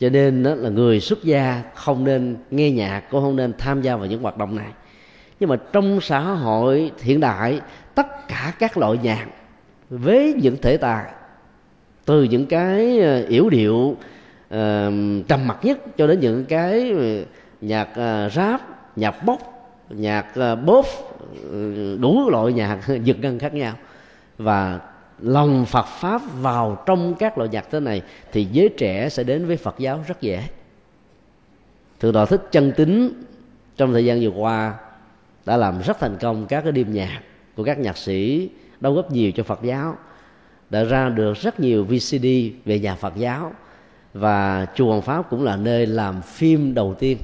Cho nên đó là người xuất gia không nên nghe nhạc cũng không nên tham gia vào những hoạt động này nhưng mà trong xã hội hiện đại tất cả các loại nhạc với những thể tài từ những cái ờ, yểu điệu uh, trầm mặc nhất cho đến những cái ờ, nhạc uh, rap nhạc bốc nhạc uh, bốp ừ, đủ loại nhạc giật gân khác nhau. Và lòng Phật pháp vào trong các loại nhạc thế này thì giới trẻ sẽ đến với Phật giáo rất dễ. Thượng tọa thích chân tính trong thời gian vừa qua đã làm rất thành công các cái đêm nhạc của các nhạc sĩ, đóng góp nhiều cho Phật giáo, đã ra được rất nhiều VCD về nhà Phật giáo, và chùa Hoàng Pháp cũng là nơi làm phim đầu tiên.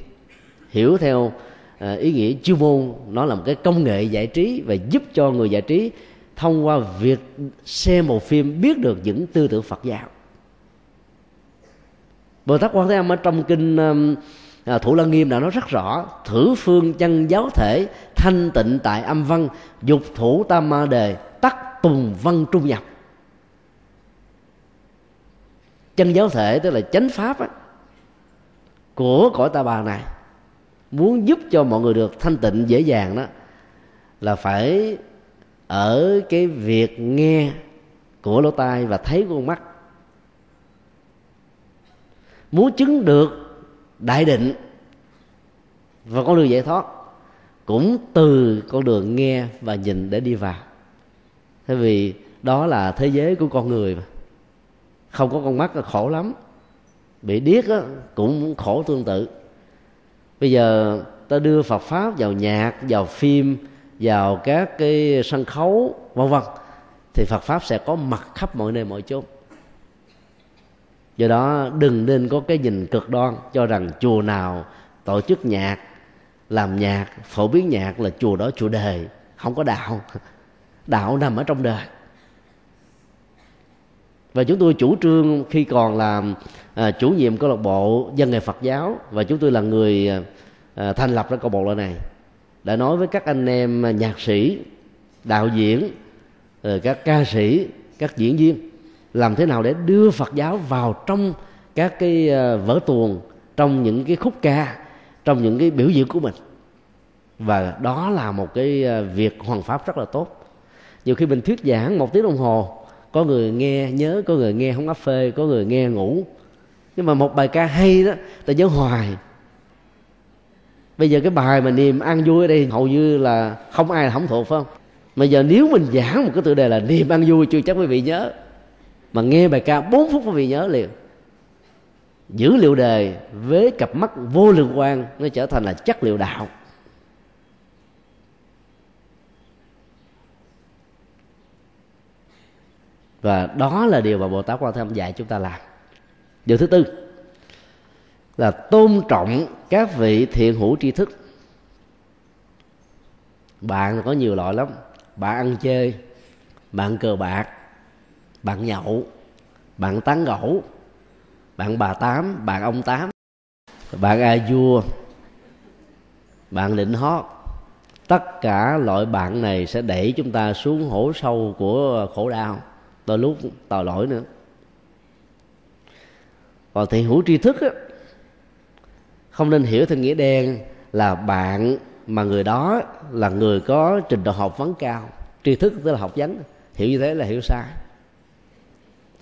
Hiểu theo à, ý nghĩa chuyên môn, nó là một cái công nghệ giải trí và giúp cho người giải trí thông qua việc xem một phim biết được những tư tưởng Phật giáo. Bồ Tát Quan Thế Âm ở trong kinh à, Thủ Lăng Nghiêm đã nói rất rõ. Thử phương chân giáo thể thanh tịnh tại âm văn dục thủ tam ma đề tắc tùng văn trung nhập. Chân giáo thể tức là chánh pháp á, của cõi ta bà này muốn giúp cho mọi người được thanh tịnh dễ dàng đó là phải ở cái việc nghe của lỗ tai và thấy của con mắt. Muốn chứng được đại định. Và con đường giải thoát cũng từ con đường nghe và nhìn để đi vào. Thế vì đó là thế giới của con người mà. Không có con mắt là khổ lắm. Bị điếc á, cũng khổ tương tự. Bây giờ ta đưa phật pháp vào nhạc vào phim vào các cái sân khấu vân vân thì Phật pháp sẽ có mặt khắp mọi nơi mọi chốn do đó đừng nên có cái nhìn cực đoan cho rằng chùa nào tổ chức nhạc làm nhạc phổ biến nhạc là chùa đó chùa đề. Không có đạo. Đạo nằm ở trong đời và chúng tôi chủ trương khi còn làm à, chủ nhiệm câu lạc bộ dân nghề Phật giáo và chúng tôi là người à, à thành lập ra câu lạc bộ này đã nói với các anh em nhạc sĩ đạo diễn ờ, các ca sĩ các diễn viên làm thế nào để đưa phật giáo vào trong các cái ờ, vở tuồng, trong những cái khúc ca, trong những cái biểu diễn của mình. Và đó là một cái ờ, việc hoàn pháp rất là tốt. Nhiều khi mình thuyết giảng một tiếng đồng hồ, có người nghe nhớ, có người nghe không áp phê, có người nghe ngủ. Nhưng mà một bài ca hay đó, ta nhớ hoài. Bây giờ cái bài mà niềm ăn vui ở đây hầu như là không ai là không thuộc, phải không? Mà giờ nếu mình giảng một cái tựa đề là niềm ăn vui, chưa chắc quý vị nhớ mà nghe bài ca 4 phút quý vị nhớ liền. Dữ liệu đề với cặp mắt vô lượng quan nó trở thành là chất liệu đạo. Và đó là điều mà bồ tát quan Tham dạy chúng ta làm. Điều thứ tư là tôn trọng các vị thiện hữu tri thức. Bạn có nhiều loại lắm. Bạn ăn chơi, bạn cờ bạc bạn nhậu bạn tán gẫu bạn bà tám bạn ông tám bạn a vua bạn định hót. Tất cả loại bạn này sẽ đẩy chúng ta xuống hổ sâu của khổ đau đôi lúc tội lỗi nữa. Còn thị hữu tri thức á, không nên hiểu theo nghĩa đen là bạn mà người đó là người có trình độ học vấn cao. Tri thức tức là học vấn hiểu như thế là hiểu sai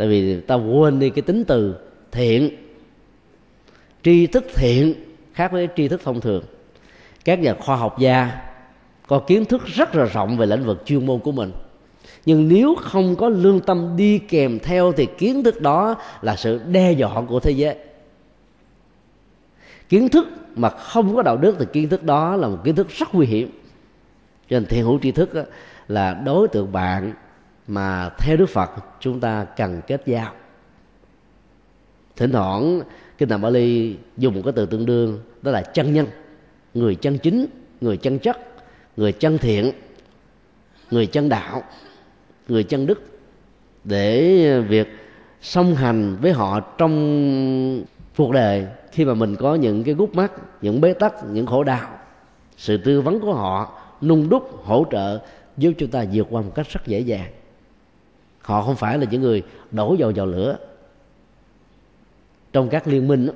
tại vì ta quên đi cái tính từ thiện. Tri thức thiện khác với tri thức thông thường. Các nhà khoa học gia có kiến thức rất là rộng về lĩnh vực chuyên môn của mình. Nhưng nếu không có lương tâm đi kèm theo thì kiến thức đó là sự đe dọa của thế giới. Kiến thức mà không có đạo đức thì kiến thức đó là một kiến thức rất nguy hiểm. Cho nên thiện hữu tri thức là đối tượng bạn mà theo đức phật chúng ta cần kết giao. Thỉnh thoảng, kinh tạng Bali dùng một cái từ tương đương, đó là chân nhân. Người chân chính, người chân chất, người chân thiện, người chân đạo, người chân đức. Để việc song hành với họ trong cuộc đời, khi mà mình có những cái gút mắt, những bế tắc, những khổ đau, sự tư vấn của họ, nung đúc, hỗ trợ, giúp chúng ta vượt qua một cách rất dễ dàng họ không phải là những người đổ dầu vào lửa. Trong các liên minh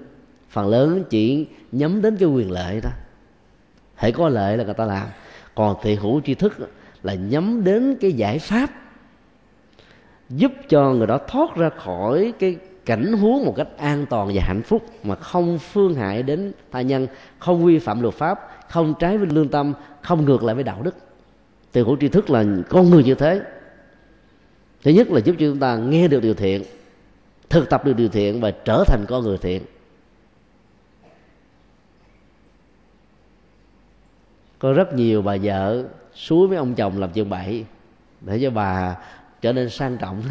phần lớn chỉ nhắm đến cái quyền lợi đó hãy có lợi là người ta làm. Còn thị hữu tri thức là nhắm đến cái giải pháp giúp cho người đó thoát ra khỏi cái cảnh huống một cách an toàn và hạnh phúc mà không phương hại đến tha nhân, không vi phạm luật pháp, không trái với lương tâm, không ngược lại với đạo đức. Từ hữu tri thức là con người như thế thứ nhất là giúp cho chúng ta nghe được điều thiện, thực tập được điều thiện và trở thành con người thiện. Có rất nhiều bà vợ suối với ông chồng làm chuyện bậy để cho bà trở nên sang trọng.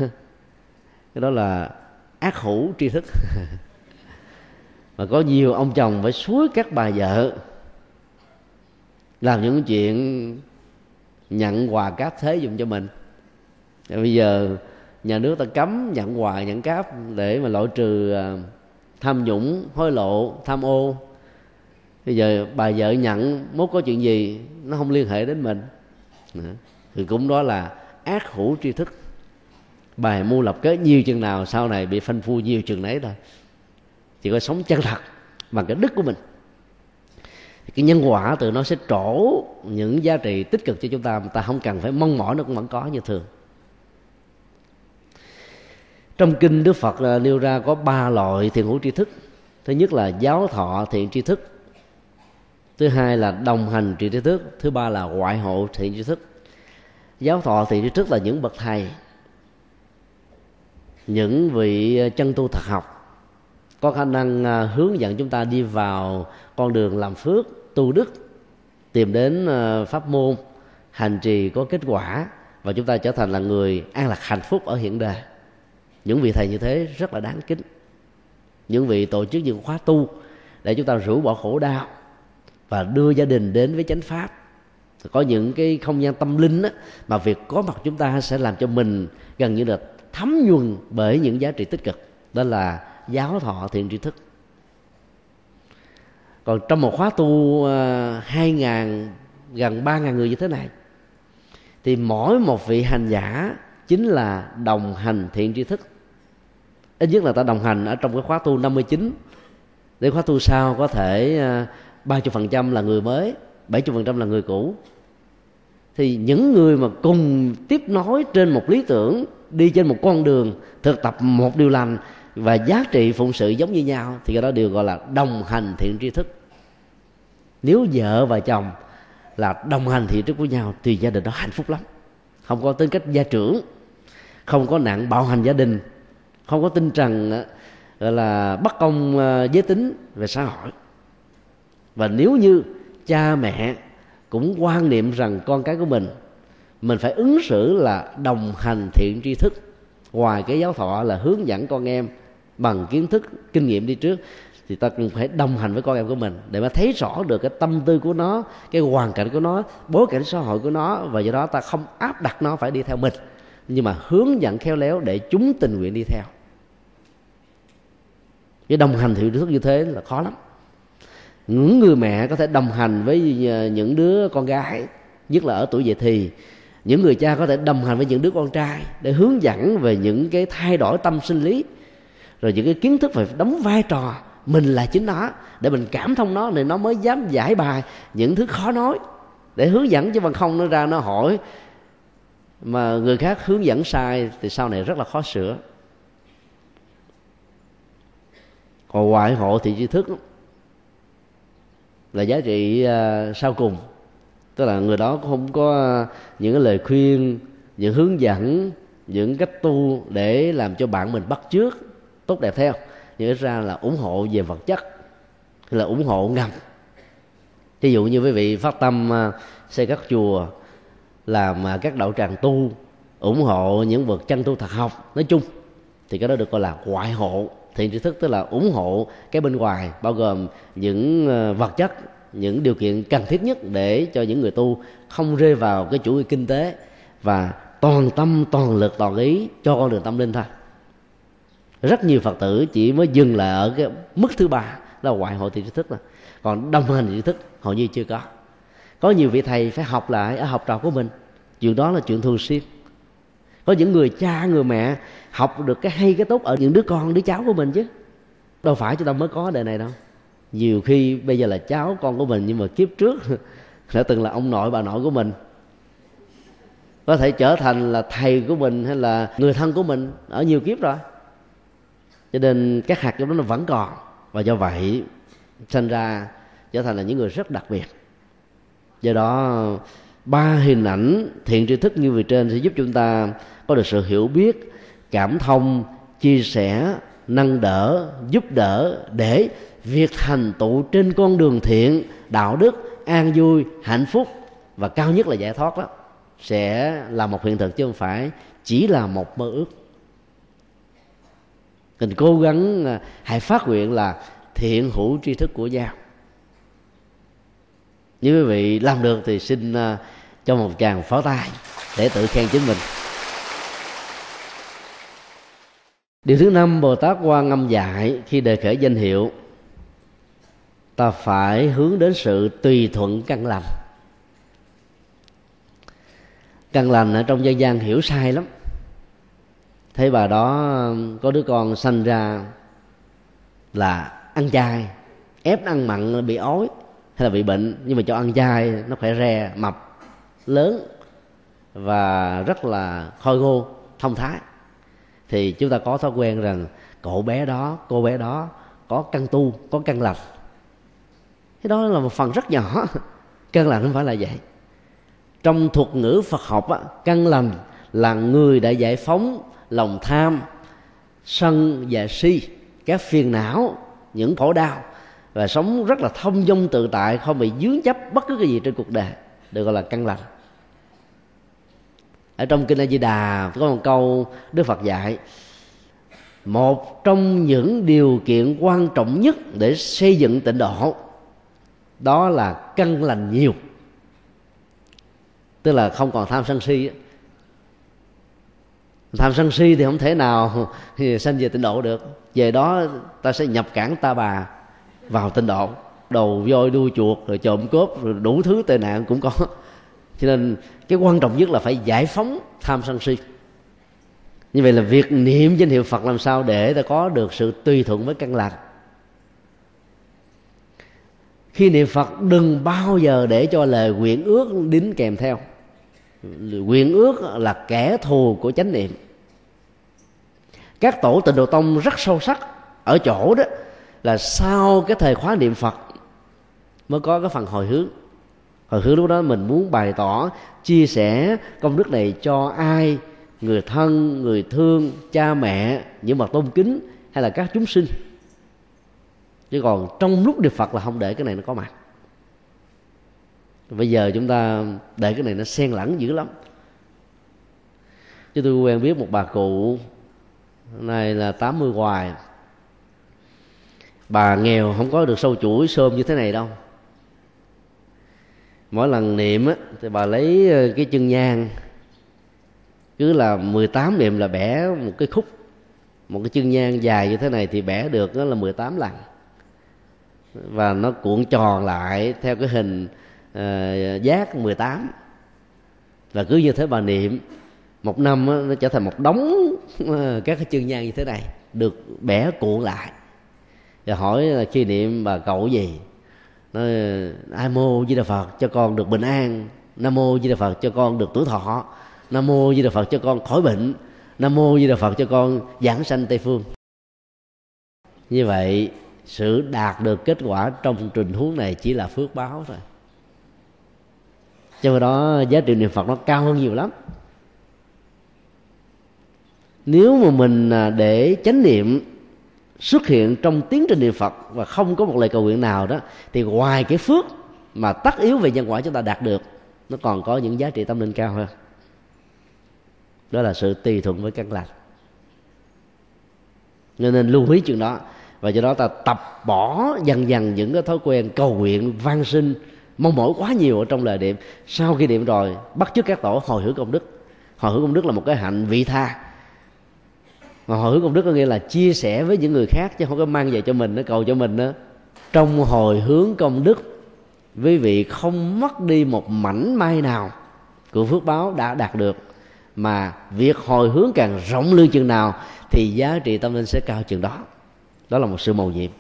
Cái đó là ác hữu tri thức. Mà có nhiều ông chồng phải suối các bà vợ làm những chuyện nhận quà cáp thế dùng cho mình bây giờ nhà nước ta cấm nhận quà, nhận cáp để mà loại trừ à, tham nhũng, hối lộ, tham ô. Bây giờ bà vợ nhận mốt có chuyện gì, nó không liên hệ đến mình. Thì cũng đó là ác hữu tri thức. Bài mưu lập kế nhiều chừng nào, sau này bị phanh phu nhiều chừng nấy thôi. Chỉ có sống chân thật bằng cái đức của mình. Cái nhân quả từ nó sẽ trổ những giá trị tích cực cho chúng ta mà ta không cần phải mong mỏi, nó cũng vẫn có như thường trong kinh đức phật à, nêu ra có ba loại thiện hữu tri thức. Thứ nhất là giáo thọ thiện tri thức. Thứ hai là đồng hành trị tri thức. Thứ ba là ngoại hộ thiện tri thức. Giáo thọ thiện tri thức là những bậc thầy, những vị à, chân tu thật học, có khả năng à, hướng dẫn chúng ta đi vào con đường làm phước, tu đức, tìm đến pháp môn, hành trì có kết quả và chúng ta trở thành là người an lạc hạnh phúc ở hiện đời những vị thầy như thế rất là đáng kính. Những vị tổ chức những khóa tu để chúng ta rũ bỏ khổ đau và đưa gia đình đến với chánh pháp. Có những cái không gian tâm linh đó mà việc có mặt chúng ta sẽ làm cho mình gần như là thấm nhuần bởi những giá trị tích cực. Đó là giáo thọ thiện tri thức. Còn trong một khóa tu à, hai ngàn gần ba ngàn người như thế này thì mỗi một vị hành giả chính là đồng hành thiện tri thức ít nhất là ta đồng hành ở trong cái khóa tu 59 để khóa tu sau có thể à, ba chục phần trăm là người mới, bảy chục phần trăm là người cũ. Thì những người mà cùng tiếp nối trên một lý tưởng, đi trên một con đường, thực tập một điều lành và giá trị phụng sự giống như nhau, thì cái đó đều gọi là đồng hành thiện tri thức. Nếu vợ và chồng là đồng hành thiện tri thức của nhau, thì gia đình đó hạnh phúc lắm. Không có tính cách gia trưởng, không có nạn bạo hành gia đình không có tin rằng ờ, gọi là, bất công ờ, giới tính về xã hội. Và nếu như cha mẹ cũng quan niệm rằng con cái của mình mình phải ứng xử là đồng hành thiện tri thức, ngoài cái giáo thọ là hướng dẫn con em bằng kiến thức, kinh nghiệm đi trước, thì ta cũng phải đồng hành với con em của mình để mà thấy rõ được cái tâm tư của nó, cái hoàn cảnh của nó, bối cảnh xã hội của nó, và do đó ta không áp đặt nó phải đi theo mình, nhưng mà hướng dẫn khéo léo để chúng tình nguyện đi theo cái đồng hành thiện thức như thế là khó lắm. Những người mẹ có thể đồng hành với ờ, những đứa con gái, nhất là ở tuổi dậy thì, những người cha có thể đồng hành với những đứa con trai để hướng dẫn về những cái thay đổi tâm sinh lý, rồi những cái kiến thức phải đóng vai trò mình là chính nó, để mình cảm thông nó thì nó mới dám giải bài những thứ khó nói. Để hướng dẫn chứ bằng không, nó ra nó hỏi, mà người khác hướng dẫn sai thì sau này rất là khó sửa. Còn ngoại hộ thì tri thức là giá trị uh, sau cùng. Tức là người đó không có à, những cái lời khuyên những hướng dẫn những cách tu để làm cho bạn mình bắt trước tốt đẹp theo. Nhưng ra là ủng hộ về vật chất hay là ủng hộ ngầm. Ví dụ như quý vị phát tâm à, xây các chùa làm các đạo tràng tu ủng hộ những bậc chân tu thật học nói chung thì cái đó được gọi là ngoại hộ thiện tri thức tức là ủng hộ cái bên ngoài, bao gồm những ờ, vật chất, những điều kiện cần thiết nhất để cho những người tu không rơi vào cái chủ nghĩa kinh tế và toàn tâm, toàn lực, toàn ý cho con đường tâm linh thôi. Rất nhiều phật tử chỉ mới dừng lại ở cái mức thứ ba là ngoại hội thiện tri thức thôi. Còn đồng hành tri thức, hầu như chưa có. Có nhiều vị thầy phải học lại ở học trò của mình. Chuyện đó là chuyện thường xuyên. Có những người cha, người mẹ học được cái hay, cái tốt ở những đứa con, đứa cháu của mình chứ. Đâu phải chúng ta mới có đời này đâu. Nhiều khi bây giờ là cháu con của mình, nhưng mà kiếp trước đã từng là ông nội, bà nội của mình. Có thể trở thành là thầy của mình hay là người thân của mình ở nhiều kiếp rồi. Cho nên các hạt giống đó nó vẫn còn. Và do vậy, sinh ra trở thành là những người rất đặc biệt. Do đó, ba hình ảnh thiện tri thức như vừa trên sẽ giúp chúng ta có được sự hiểu biết cảm thông, chia sẻ, nâng đỡ, giúp đỡ để việc thành tựu trên con đường thiện, đạo đức, an vui, hạnh phúc và cao nhất là giải thoát đó sẽ là một hiện thực chứ không phải chỉ là một mơ ước. Mình cố gắng à, hãy phát nguyện là thiện hữu tri thức của nhau nếu quý vị làm được thì xin à, cho một tràng pháo tay để tự khen chính mình. Điều thứ năm, bồ tát quan âm dạy, khi đề khởi danh hiệu, ta phải hướng đến sự tùy thuận căn lành. Căn lành ở trong dân gian hiểu sai lắm. Thấy bà đó, có đứa con sanh ra là ăn chay, ép ăn mặn bị ói, hay là bị bệnh, nhưng mà cho ăn chay nó khỏe re, mập, lớn và rất là khôi ngô, thông thái thì chúng ta có thói quen rằng cậu bé đó cô bé đó có căn tu có căn lành. Cái đó là một phần rất nhỏ. Căn lành không phải là vậy. Trong thuật ngữ phật học á, căn lành là người đã giải phóng lòng tham sân và si các phiền não những khổ đau và sống rất là thông dong tự tại không bị dướng chấp bất cứ cái gì trên cuộc đời được gọi là căn lành ở trong kinh A Di Đà có một câu Đức Phật dạy, một trong những điều kiện quan trọng nhất để xây dựng tịnh độ, đó là căn lành nhiều. Tức là không còn tham sân si tham sân si thì không thể nào thì sanh về tịnh độ được. Về đó ta sẽ nhập cản ta bà vào tịnh độ. Đầu voi đuôi chuột, rồi trộm cướp, rồi đủ thứ tệ nạn cũng có. Cho nên cái quan trọng nhất là phải giải phóng tham sân si. Như vậy là việc niệm danh hiệu phật làm sao để ta có được sự tùy thuận với căn lành khi niệm phật, đừng bao giờ để cho lời nguyện ước đính kèm theo. Nguyện ước là kẻ thù của chánh niệm. Các tổ tịnh độ tông rất sâu sắc ở chỗ đó là sau cái thời khóa niệm phật mới có cái phần hồi hướng hồi hướng lúc đó mình muốn bày tỏ, chia sẻ công đức này cho ai, người thân, người thương, cha mẹ, những bậc tôn kính hay là các chúng sinh. Chứ còn trong lúc niệm phật là không để cái này nó có mặt. Bây giờ chúng ta để cái này nó xen lẫn dữ lắm. Chứ tôi quen biết một bà cụ này là 80 hoài. Bà nghèo không có được sâu chuỗi, sơm như thế này đâu mỗi lần niệm á, thì bà lấy ờ, cái chân nhang cứ là 18 niệm là bẻ một cái khúc một cái chân nhang dài như thế này thì bẻ được đó là 18 lần. Và nó cuộn tròn lại theo cái hình uh, giác 18 và cứ như thế bà niệm một năm đó, nó trở thành một đống ờ, các cái chân nhang như thế này được bẻ cuộn lại. Và hỏi là khi niệm bà cậu gì? Nói nam mô di đà phật cho con được bình an? Nam mô di đà phật cho con được tuổi thọ? Nam mô di đà phật cho con khỏi bệnh? Nam mô di đà phật cho con giảng sanh tây phương? Như vậy, sự đạt được kết quả trong trình huống này chỉ là phước báo thôi. Cho đó, giá trị niệm phật nó cao hơn nhiều lắm. Nếu mà mình à, để chánh niệm xuất hiện trong tiến trình niệm phật và không có một lời cầu nguyện nào đó, thì ngoài cái phước mà tất yếu về nhân quả chúng ta đạt được, nó còn có những giá trị tâm linh cao hơn. Đó là sự tùy thuận với căn lành. Nên nên lưu ý chuyện đó và do đó ta tập bỏ dần dần những cái thói quen cầu nguyện van sinh mong mỏi quá nhiều ở trong lời niệm. Sau khi niệm rồi, bắt chước các tổ hồi hướng công đức. Hồi hướng công đức là một cái hạnh vị tha mà hồi hướng công đức có nghĩa là chia sẻ với những người khác chứ không có mang về cho mình nó cầu cho mình nữa. Trong hồi hướng công đức, quý vị không mất đi một mảnh may nào của phước báo đã đạt được. Mà việc hồi hướng càng rộng lương chừng nào thì giá trị tâm linh sẽ cao chừng đó. Đó là một sự mầu nhiệm.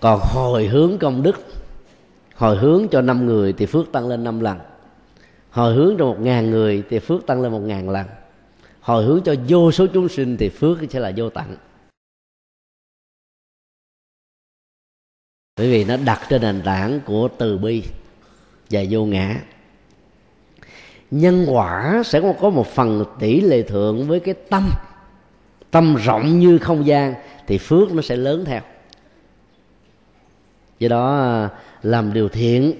Còn hồi hướng công đức, hồi hướng cho năm người thì phước tăng lên năm lần. Hồi hướng cho một ngàn người thì phước tăng lên một ngàn lần hồi hướng cho vô số chúng sinh thì phước sẽ là vô tận. Bởi vì nó đặt trên nền tảng của từ bi và vô ngã. Nhân quả sẽ có một phần tỷ lệ thượng với cái tâm. Tâm rộng như không gian thì phước nó sẽ lớn theo. Do đó à, làm điều thiện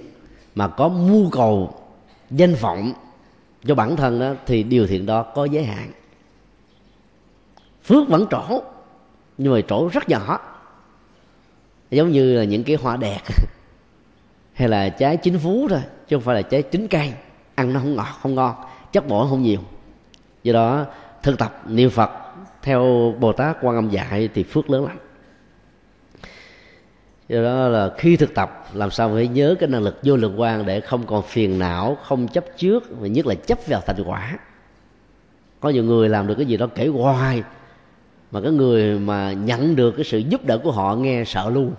mà có mưu cầu danh vọng cho bản thân đó thì điều thiện đó có giới hạn. Phước vẫn trổ, nhưng mà trổ rất nhỏ. Giống như là những cái hoa đẹp, hay là trái chín phú thôi, chứ không phải là trái chín cây. Ăn nó không ngọt, không ngon, chất bổ không nhiều. Do đó, thực tập niệm phật theo bồ tát quan âm dạy thì phước lớn lắm do đó là khi thực tập, làm sao phải nhớ cái năng lực vô lượng quan để không còn phiền não, không chấp trước, và nhất là chấp vào thành quả. Có nhiều người làm được cái gì đó kể hoài, mà cái người mà nhận được cái sự giúp đỡ của họ nghe sợ luôn.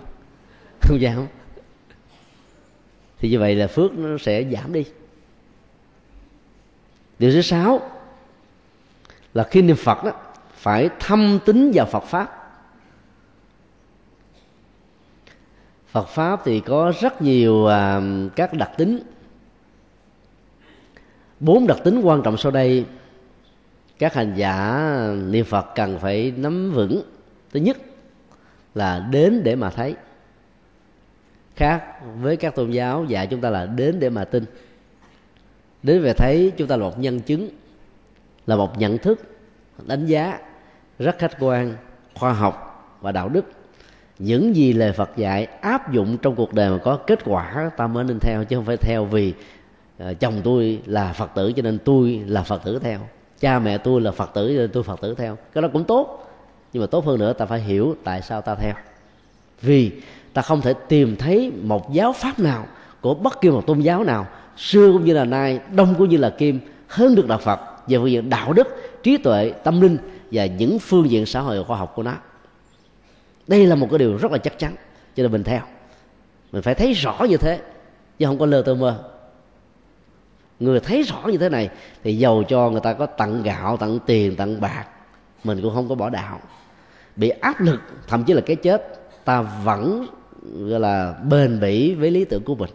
Không dám thì như vậy là phước nó sẽ giảm đi. Điều thứ sáu là khi niệm phật đó phải thâm tín vào phật pháp. Phật pháp thì có rất nhiều à, các đặc tính. Bốn đặc tính quan trọng sau đây các hành giả niệm phật cần phải nắm vững. Thứ nhất là đến để mà thấy. Khác với các tôn giáo dạy chúng ta là đến để mà tin. Đến về thấy chúng ta là một nhân chứng là một nhận thức đánh giá rất khách quan khoa học và đạo đức những gì lời Phật dạy áp dụng trong cuộc đời mà có kết quả ta mới nên theo chứ không phải theo vì uh, chồng tôi là Phật tử cho nên tôi là Phật tử theo. Cha mẹ tôi là Phật tử cho nên tôi Phật tử theo. Cái đó cũng tốt nhưng mà tốt hơn nữa ta phải hiểu tại sao ta theo. Vì ta không thể tìm thấy một giáo pháp nào của bất kỳ một tôn giáo nào xưa cũng như là nay đông cũng như là kim hơn được đạo Phật. Về phương diện đạo đức trí tuệ tâm linh và những phương diện xã hội và khoa học của nó đây là một cái điều rất là chắc chắn. Cho nên mình theo. Mình phải thấy rõ như thế, chứ không có lơ tơ mơ. Người thấy rõ như thế này thì giàu cho người ta có tặng gạo, tặng tiền, tặng bạc. Mình cũng không có bỏ đạo. Bị áp lực, thậm chí là cái chết, ta vẫn, gọi là, bền bỉ với lý tưởng của mình.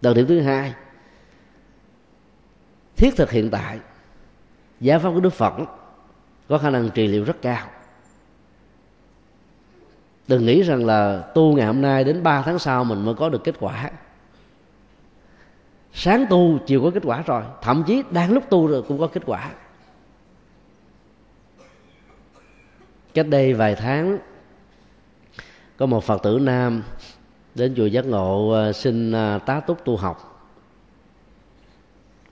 Đặc điểm thứ hai, thiết thực hiện tại. Giáo pháp của đức phật có khả năng trị liệu rất cao đừng nghĩ rằng là tu ngày hôm nay đến 3 tháng sau mình mới có được kết quả. Sáng tu, chiều có kết quả rồi. Thậm chí đang lúc tu rồi cũng có kết quả. Cách đây vài tháng, có một phật tử nam đến chùa giác ngộ à, xin à, tá túc tu học.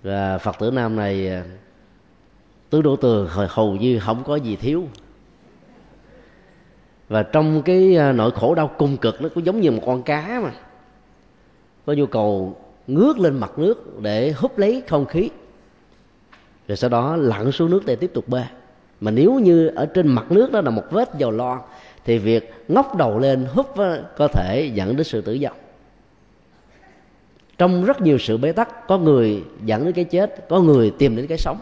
Và phật tử nam này à, tứ đổ tường hầu như không có gì thiếu và trong cái à, nỗi khổ đau cung cực, nó cũng giống như một con cá mà. Có nhu cầu ngước lên mặt nước để hút lấy không khí. Rồi sau đó lặn xuống nước để tiếp tục bơi mà nếu như ở trên mặt nước đó là một vết dầu loang thì việc ngóc đầu lên hút à, có thể dẫn đến sự tử vong. Trong rất nhiều sự bế tắc, có người dẫn đến cái chết, có người tìm đến cái sống.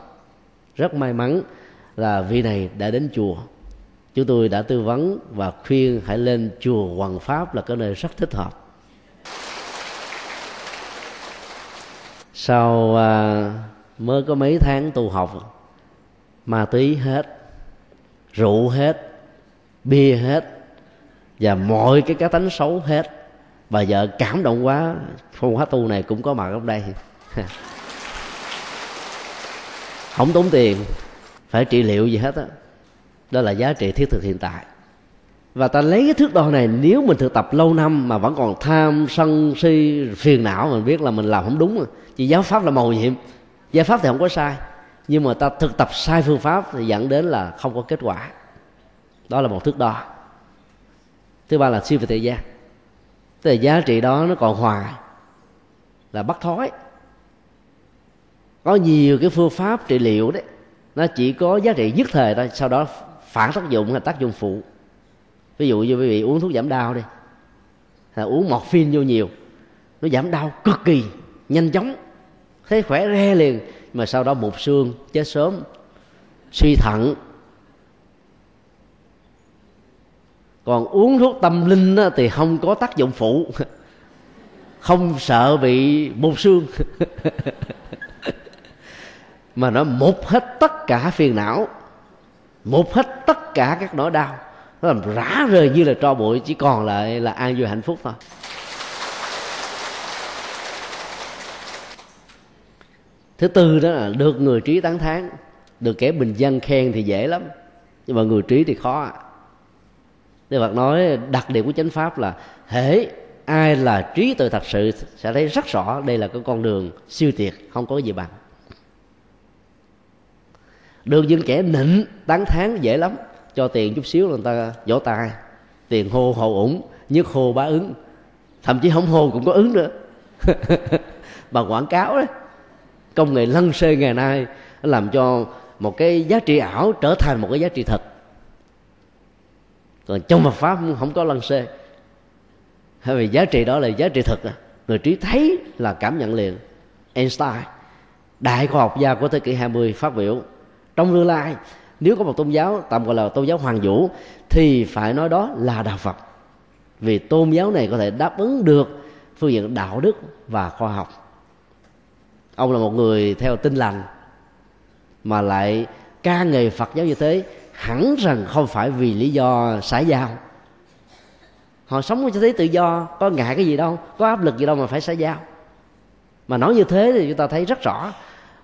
Rất may mắn là vị này đã đến chùa chúng tôi đã tư vấn và khuyên hãy lên chùa Hoàng Pháp là cái nơi rất thích hợp. Sau à, mới có mấy tháng tu học ma túy hết rượu hết bia hết và mọi cái cá tánh xấu hết. Bà vợ cảm động quá phong hóa tu này cũng có mặt ở đây. Không tốn tiền phải trị liệu gì hết á đó là giá trị thiết thực hiện tại. Và ta lấy cái thước đo này, nếu mình thực tập lâu năm mà vẫn còn tham, sân si, phiền não, mình biết là mình làm không đúng. Chỉ giáo pháp là màu nhiệm. Giáo pháp thì không có sai. Nhưng mà ta thực tập sai phương pháp thì dẫn đến là không có kết quả. Đó là một thước đo. Thứ ba là siêu về thời gian. Tức là giá trị đó nó còn hoài. Là bắt thói. Có nhiều cái phương pháp trị liệu đấy. Nó chỉ có giá trị nhất thời thôi. Sau đó phản tác dụng hay tác dụng phụ. Ví dụ như quý vị uống thuốc giảm đau đi là uống morphine vô nhiều nó giảm đau cực kỳ nhanh chóng thấy khỏe re liền. Mà sau đó một xương chết sớm suy thận. Còn uống thuốc tâm linh á, thì không có tác dụng phụ. Không sợ bị một xương. Mà nó một hết tất cả phiền não một hết tất cả các nỗi đau. Nó làm rã rời như là tro bụi, chỉ còn lại là an vui hạnh phúc thôi. Thứ tư đó là được người trí tán thán. Được kẻ bình dân khen thì dễ lắm, nhưng mà người trí thì khó Đức Phật nói đặc điểm của chánh pháp là hễ ai là trí tuệ thật sự sẽ thấy rất rõ đây là cái con đường siêu tuyệt không có gì bằng được những kẻ nịnh tán thán dễ lắm. Cho tiền chút xíu là người ta vỗ tay. Tiền hô hậu ủng nhất hô bá ứng. Thậm chí không hô cũng có ứng nữa. Bằng quảng cáo đấy công nghệ lăn xê ngày nay làm cho một cái giá trị ảo trở thành một cái giá trị thật. Còn trong Phật pháp không có lăn xê. Hay vì giá trị đó là giá trị thật, à. người trí thấy là cảm nhận liền. Einstein đại khoa học gia của thế kỷ 20 phát biểu trong tương lai, nếu có một tôn giáo tạm gọi là tôn giáo hoàng vũ, thì phải nói đó là đạo phật. Vì tôn giáo này có thể đáp ứng được phương diện đạo đức và khoa học. Ông là một người theo tinh lành, mà lại ca nghề phật giáo như thế, hẳn rằng không phải vì lý do xã giao. Họ sống cho thấy tự do, có ngại cái gì đâu, có áp lực gì đâu mà phải xã giao. Mà nói như thế thì chúng ta thấy rất rõ,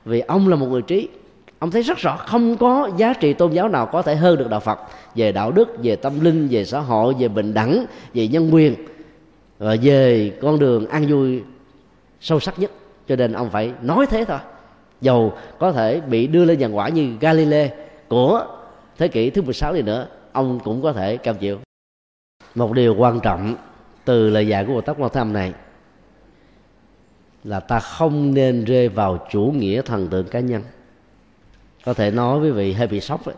vì ông là một người trí ông thấy rất rõ, không có giá trị tôn giáo nào có thể hơn được đạo phật. Về đạo đức, về tâm linh, về xã hội, về bình đẳng, về nhân quyền, và về con đường an vui sâu sắc nhất. Cho nên ông phải nói thế thôi. Dầu có thể bị đưa lên giàn quả như Galilei của thế kỷ thứ 16 này nữa, ông cũng có thể cam chịu. Một điều quan trọng từ lời dạy của Bồ Tát Quan Tham này là ta không nên rơi vào chủ nghĩa thần tượng cá nhân có thể nói với vị hơi bị sốc đấy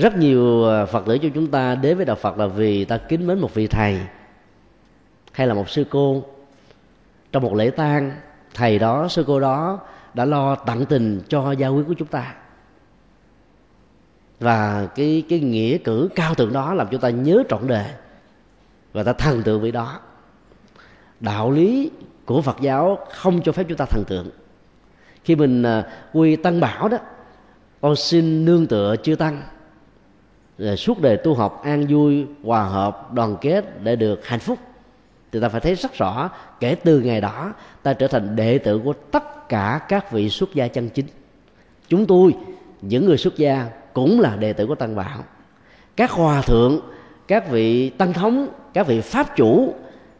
rất nhiều à, phật tử cho chúng ta đến với đạo phật là vì ta kính mến một vị thầy hay là một sư cô. Trong một lễ tang, thầy đó, sư cô đó đã lo tặng tình cho gia quyến của chúng ta. Và cái cái nghĩa cử cao thượng đó làm chúng ta nhớ trọn đề và ta thần tượng vị đó. Đạo lý của phật giáo không cho phép chúng ta thần tượng khi mình à, quy tăng bảo đó, con xin nương tựa chư tăng, rồi suốt đời tu học an vui, hòa hợp, đoàn kết để được hạnh phúc. Thì ta phải thấy rất rõ, kể từ ngày đó, ta trở thành đệ tử của tất cả các vị xuất gia chân chính. Chúng tôi, những người xuất gia cũng là đệ tử của tăng bảo. Các hòa thượng, các vị tăng thống, các vị pháp chủ,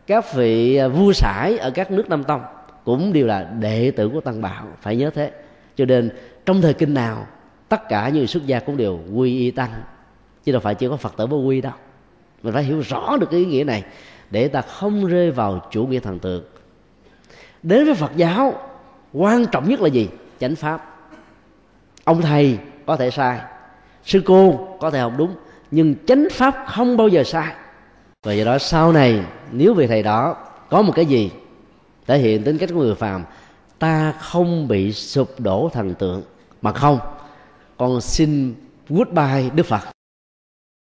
các vị à, vua sải ở các nước nam tông cũng đều là đệ tử của tăng bảo, phải nhớ thế. Cho nên, trong thời kinh nào, tất cả những xuất gia cũng đều quy y tăng, chứ đâu phải chỉ có phật tử mới quy đâu. Mình phải hiểu rõ được cái ý nghĩa này, để ta không rơi vào chủ nghĩa thần tượng. Đến với phật giáo, quan trọng nhất là gì? Chánh pháp. Ông thầy có thể sai, sư cô có thể học đúng, nhưng chánh pháp không bao giờ sai. Và do đó, sau này, nếu vị thầy đó có một cái gì thể hiện tính cách của người phàm, ta không bị sụp đổ thần tượng, mà không, con xin goodbye đức phật.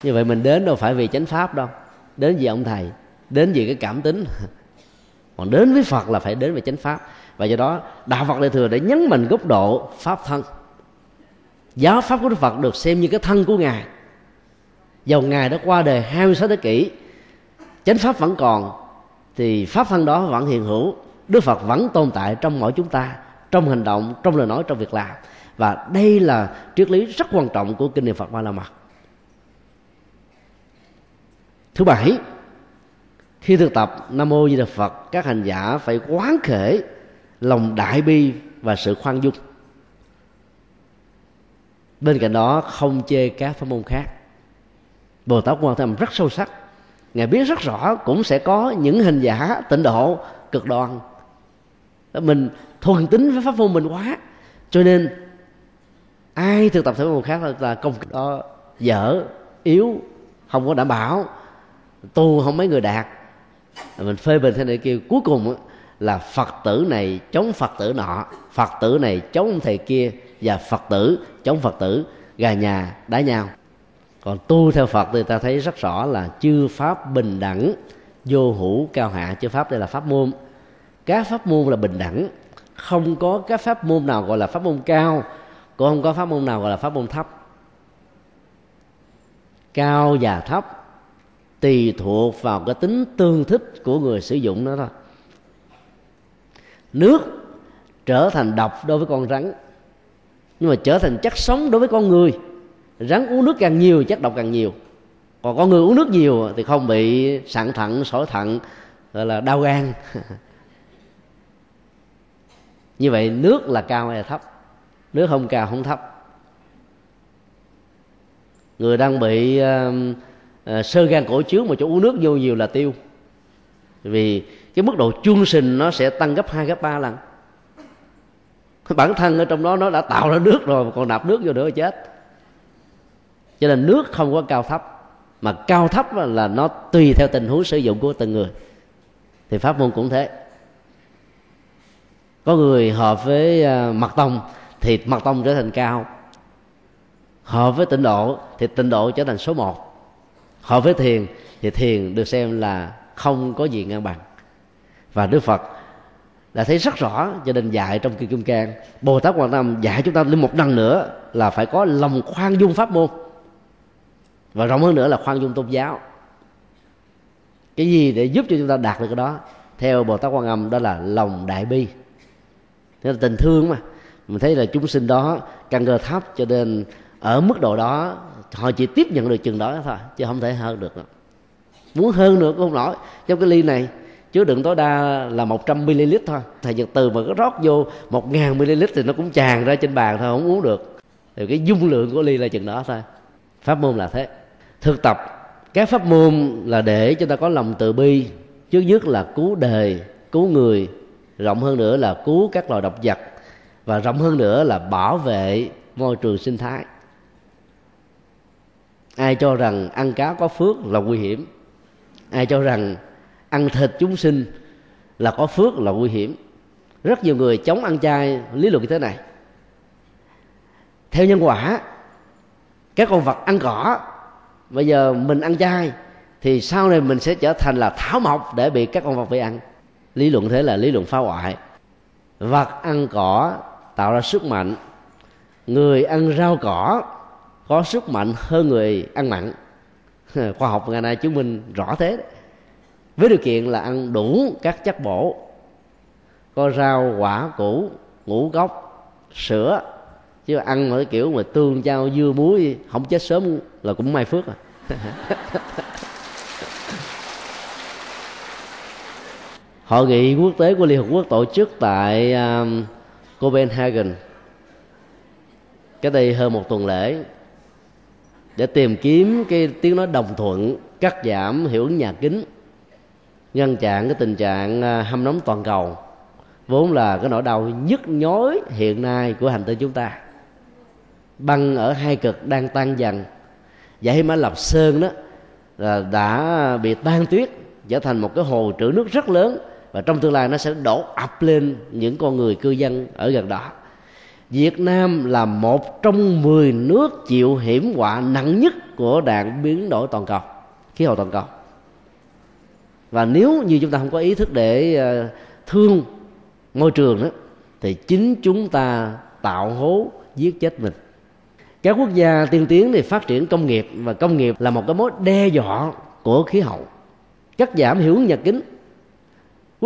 Như vậy mình đến đâu phải vì chánh pháp đâu, đến vì ông thầy, đến vì cái cảm tính. Còn đến với phật là phải đến về chánh pháp. Và do đó, đạo phật đại thừa để nhấn mạnh góc độ pháp thân. Giáo pháp của đức phật được xem như cái thân của ngài. Dầu ngài đã qua đời 26 thế kỷ, chánh pháp vẫn còn, thì pháp thân đó vẫn hiện hữu đức phật vẫn tồn tại trong mỗi chúng ta, trong hành động, trong lời nói, trong việc làm. Và đây là triết lý rất quan trọng của kinh niệm phật ba la mật. Thứ bảy, khi thực tập, nam mô di đà phật, các hành giả phải quán khể lòng đại bi và sự khoan dung. Bên cạnh đó, không chê các pháp môn khác. Bồ tát quan tâm rất sâu sắc. Ngài biết rất rõ cũng sẽ có những hình giả tịnh độ, cực đoan mình thuần tính với pháp môn mình quá. Cho nên ai thực tập theo môn khác là công đó dở yếu không có đảm bảo tu không mấy người đạt. Mình phê bình thế này kia, cuối cùng là phật tử này chống phật tử nọ phật tử này chống thầy kia và phật tử chống phật tử gà nhà đá nhau. Còn tu theo phật thì ta thấy rất rõ là chư pháp bình đẳng vô hữu cao hạ. Chư pháp đây là pháp môn các pháp môn là bình đẳng. Không có các pháp môn nào gọi là pháp môn cao, cũng không có pháp môn nào gọi là pháp môn thấp. Cao và thấp tùy thuộc vào cái tính tương thích của người sử dụng nó thôi. Nước trở thành độc đối với con rắn, nhưng mà trở thành chất sống đối với con người. Rắn uống nước càng nhiều, chất độc càng nhiều. Còn con người uống nước nhiều thì không bị sạn thận, sỏi thận, gọi là đau gan. như vậy nước là cao hay là thấp? Nước không cao không thấp. Người đang bị uh, uh, sơ gan cổ chứa mà chỗ uống nước vô nhiều là tiêu. Vì cái mức độ chuông sinh nó sẽ tăng gấp hai gấp ba lần. Bản thân ở trong đó nó đã tạo ra nước rồi mà còn nạp nước vô nữa chết. Cho nên nước không có cao thấp mà cao thấp là nó tùy theo tình huống sử dụng của từng người. Thì pháp môn cũng thế có người hợp với à, mặt mật tông thì mật tông trở thành cao. Hợp với tịnh độ thì tịnh độ trở thành số một. Hợp với thiền thì thiền được xem là không có gì ngang bằng. Và đức phật đã thấy rất rõ cho nên dạy trong kinh kim cang. Bồ tát quan tâm dạy chúng ta lên một lần nữa là phải có lòng khoan dung pháp môn. Và rộng hơn nữa là khoan dung tôn giáo. Cái gì để giúp cho chúng ta đạt được cái đó? Theo bồ tát quan âm đó là lòng đại bi thế là tình thương mà. Mình thấy là chúng sinh đó căn cơ thấp cho nên ở mức độ đó, họ chỉ tiếp nhận được chừng đó thôi, chứ không thể hơn được. Đâu. muốn hơn nữa cũng không nổi. Trong cái ly này, chứa đựng tối đa là 100 ml thôi. Thầy nhật từ mà có rót vô 1000 ml thì nó cũng tràn ra trên bàn thôi, không uống được. Thì cái dung lượng của ly là chừng đó thôi. Pháp môn là thế. Thực tập, các pháp môn là để cho ta có lòng từ bi, trước nhất là cứu đời, cứu người rộng hơn nữa là cứu các loài độc vật và rộng hơn nữa là bảo vệ môi trường sinh thái. Ai cho rằng ăn cá có phước là nguy hiểm? Ai cho rằng ăn thịt chúng sinh là có phước là nguy hiểm? Rất nhiều người chống ăn chay lý luận như thế này. Theo nhân quả, các con vật ăn cỏ, bây giờ mình ăn chay thì sau này mình sẽ trở thành là thảo mộc để bị các con vật bị ăn lý luận thế là lý luận phá hoại. Vật ăn cỏ tạo ra sức mạnh. Người ăn rau cỏ có sức mạnh hơn người ăn mặn. Khoa học ngày nay chứng minh rõ thế đấy. với điều kiện là ăn đủ các chất bổ. Có rau, quả, củ, ngũ cốc sữa. Chứ ăn mà cái kiểu mà tương trao dưa muối, không chết sớm là cũng may phước à. hội nghị quốc tế của liên hợp quốc tổ chức tại um, copenhagen. Cái đây hơn một tuần lễ. Để tìm kiếm cái tiếng nói đồng thuận cắt giảm hiệu ứng nhà kính ngăn chặn cái tình trạng à, hâm nóng toàn cầu vốn là cái nỗi đau nhức nhối hiện nay của hành tinh chúng ta. Băng ở hai cực đang tan dần. Dãy mã lập sơn đó là đã bị tan tuyết trở thành một cái hồ trữ nước rất lớn và trong tương lai nó sẽ đổ ập lên những con người cư dân ở gần đó. Việt Nam là một trong 10 nước chịu hiểm họa nặng nhất của đạn biến đổi toàn cầu, khí hậu toàn cầu. Và nếu như chúng ta không có ý thức để ờ, thương môi trường đó, thì chính chúng ta tạo hố giết chết mình. Các quốc gia tiên tiến thì phát triển công nghiệp, và công nghiệp là một cái mối đe dọa của khí hậu. Cắt giảm hiệu ứng nhà kính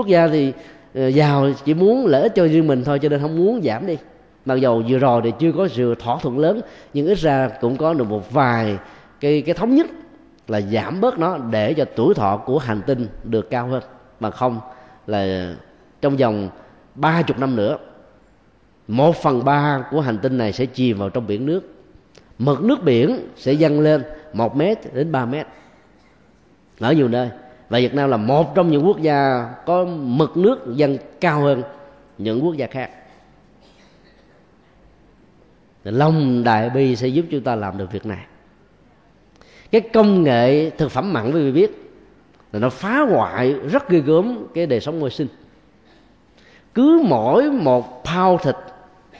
quốc gia thì ờ, giàu chỉ muốn lợi ích cho riêng mình thôi, cho nên không muốn giảm đi. Mặc dầu vừa rồi thì chưa có sự thỏa thuận lớn, nhưng ít ra cũng có được một vài cái cái thống nhất là giảm bớt nó để cho tuổi thọ của hành tinh được cao hơn, mà không là trong vòng ba chục năm nữa, một phần ba của hành tinh này sẽ chìm vào trong biển nước. Mực nước biển sẽ dâng lên một mét đến ba mét. Ở nhiều nơi và Việt Nam là một trong những quốc gia có mực nước dân cao hơn những quốc gia khác. Lòng đại bi sẽ giúp chúng ta làm được việc này. Cái công nghệ thực phẩm mặn, quý vị biết, là nó phá hoại rất ghê gớm cái đời sống môi sinh. Cứ mỗi một pound thịt,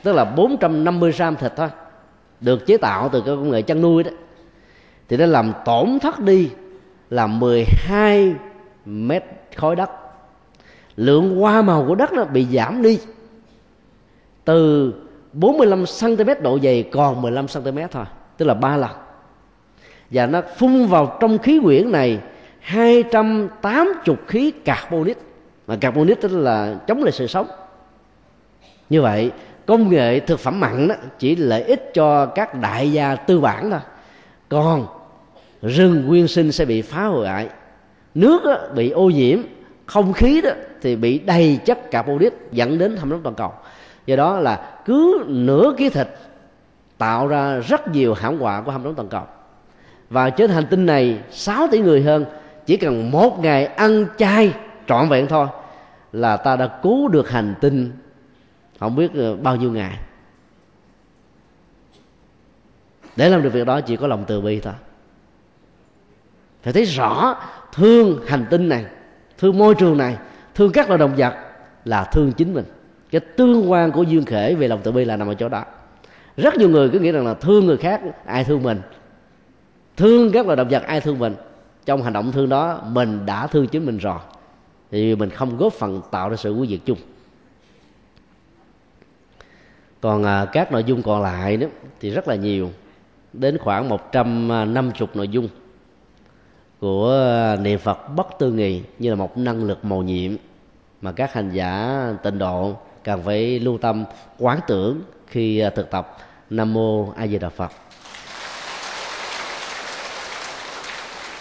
tức là 450 gram thịt thôi, được chế tạo từ cái công nghệ chăn nuôi đó, thì nó làm tổn thất đi là 12 mét khối đất. Lượng hoa màu của đất nó bị giảm đi từ 45 cm độ dày còn 15 cm thôi, tức là ba lần. Và nó phun vào trong khí quyển này 280 khí carbonic. Mà carbonic tức là chống lại sự sống. Như vậy, công nghệ thực phẩm mặn đó chỉ lợi ích cho các đại gia tư bản thôi. Còn rừng nguyên sinh sẽ bị phá hoại. Nước đó, bị ô nhiễm không khí đó thì bị đầy chất carbonic dẫn đến thâm nóng toàn cầu. Do đó là cứ nửa ký thịt tạo ra rất nhiều hãm họa của hâm nóng toàn cầu. Và trên hành tinh này 6 tỷ người hơn chỉ cần một ngày ăn chay trọn vẹn thôi là ta đã cứu được hành tinh không biết ờ, bao nhiêu ngày. Để làm được việc đó chỉ có lòng từ bi thôi phải thấy rõ thương hành tinh này thương môi trường này thương các loài động vật là thương chính mình. Cái tương quan của duyên khể về lòng từ bi là nằm ở chỗ đó. Rất nhiều người cứ nghĩ rằng là thương người khác ai thương mình? Thương các loài động vật ai thương mình? Trong hành động thương đó mình đã thương chính mình rồi. Thì mình không góp phần tạo ra sự quý diệt chung. Còn à, các nội dung còn lại đó thì rất là nhiều. Đến khoảng 150 nội dung của à, niệm Phật bất tư nghị như là một năng lực màu nhiệm mà các hành giả tịnh độ cần phải lưu tâm quán tưởng khi à, thực tập Nam mô A Di Đà Phật.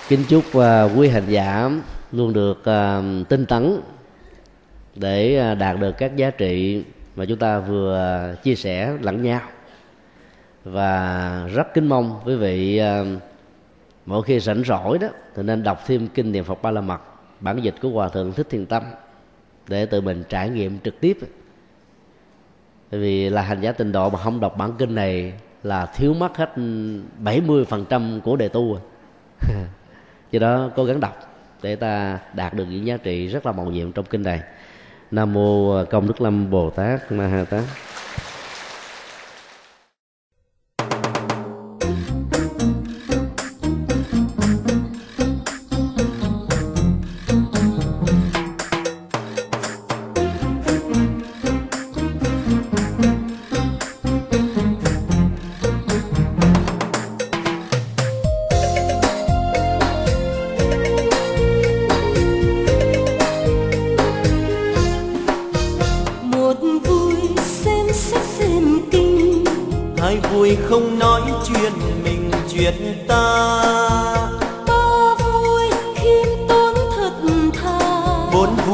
Kính chúc à, quý hành giả luôn được tinh tấn để đạt được các giá trị mà chúng ta vừa chia sẻ lẫn nhau và rất kính mong quý vị uh, mỗi khi rảnh rỗi đó, thì nên đọc thêm kinh niệm Phật Ba La Mật, bản dịch của Hòa thượng Thích Thiền Tâm, để tự mình trải nghiệm trực tiếp. Bởi vì là hành giả tịnh độ mà không đọc bản kinh này là thiếu mất hết 70% của đề tu. Do đó cố gắng đọc để ta đạt được những giá trị rất là màu nhiệm trong kinh này. Nam mô công đức lâm bồ tát ma ha tát.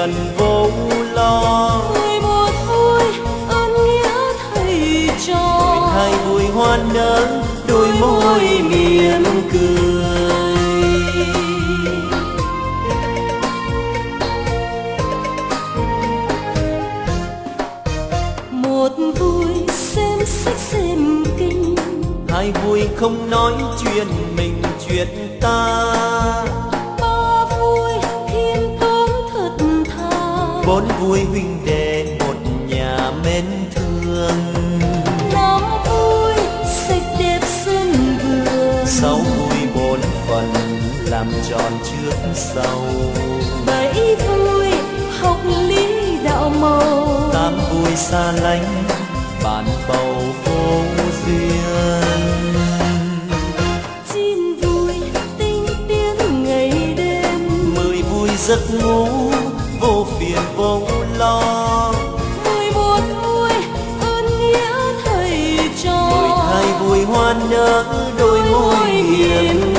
hiền vô lo. Người một vui ơn nghĩa thầy cho. Người hai vui hoan nở đôi môi mỉm cười. Một vui xem sách xem kinh. Hai vui không nói chuyện mình chuyện ta. vui huynh đệ một nhà mến thương. Nó vui sạch đẹp sân vườn sáu vui bốn phần làm tròn trước sau. Bảy vui học lý đạo màu tám vui xa lánh bản bầu vô duyên. Chín vui tinh tiến ngày đêm. Mười vui giấc ngủ vô phiền vô lo. Mười một vui ơn nghĩa thầy trò mười hai vui hoan nở đôi môi hiền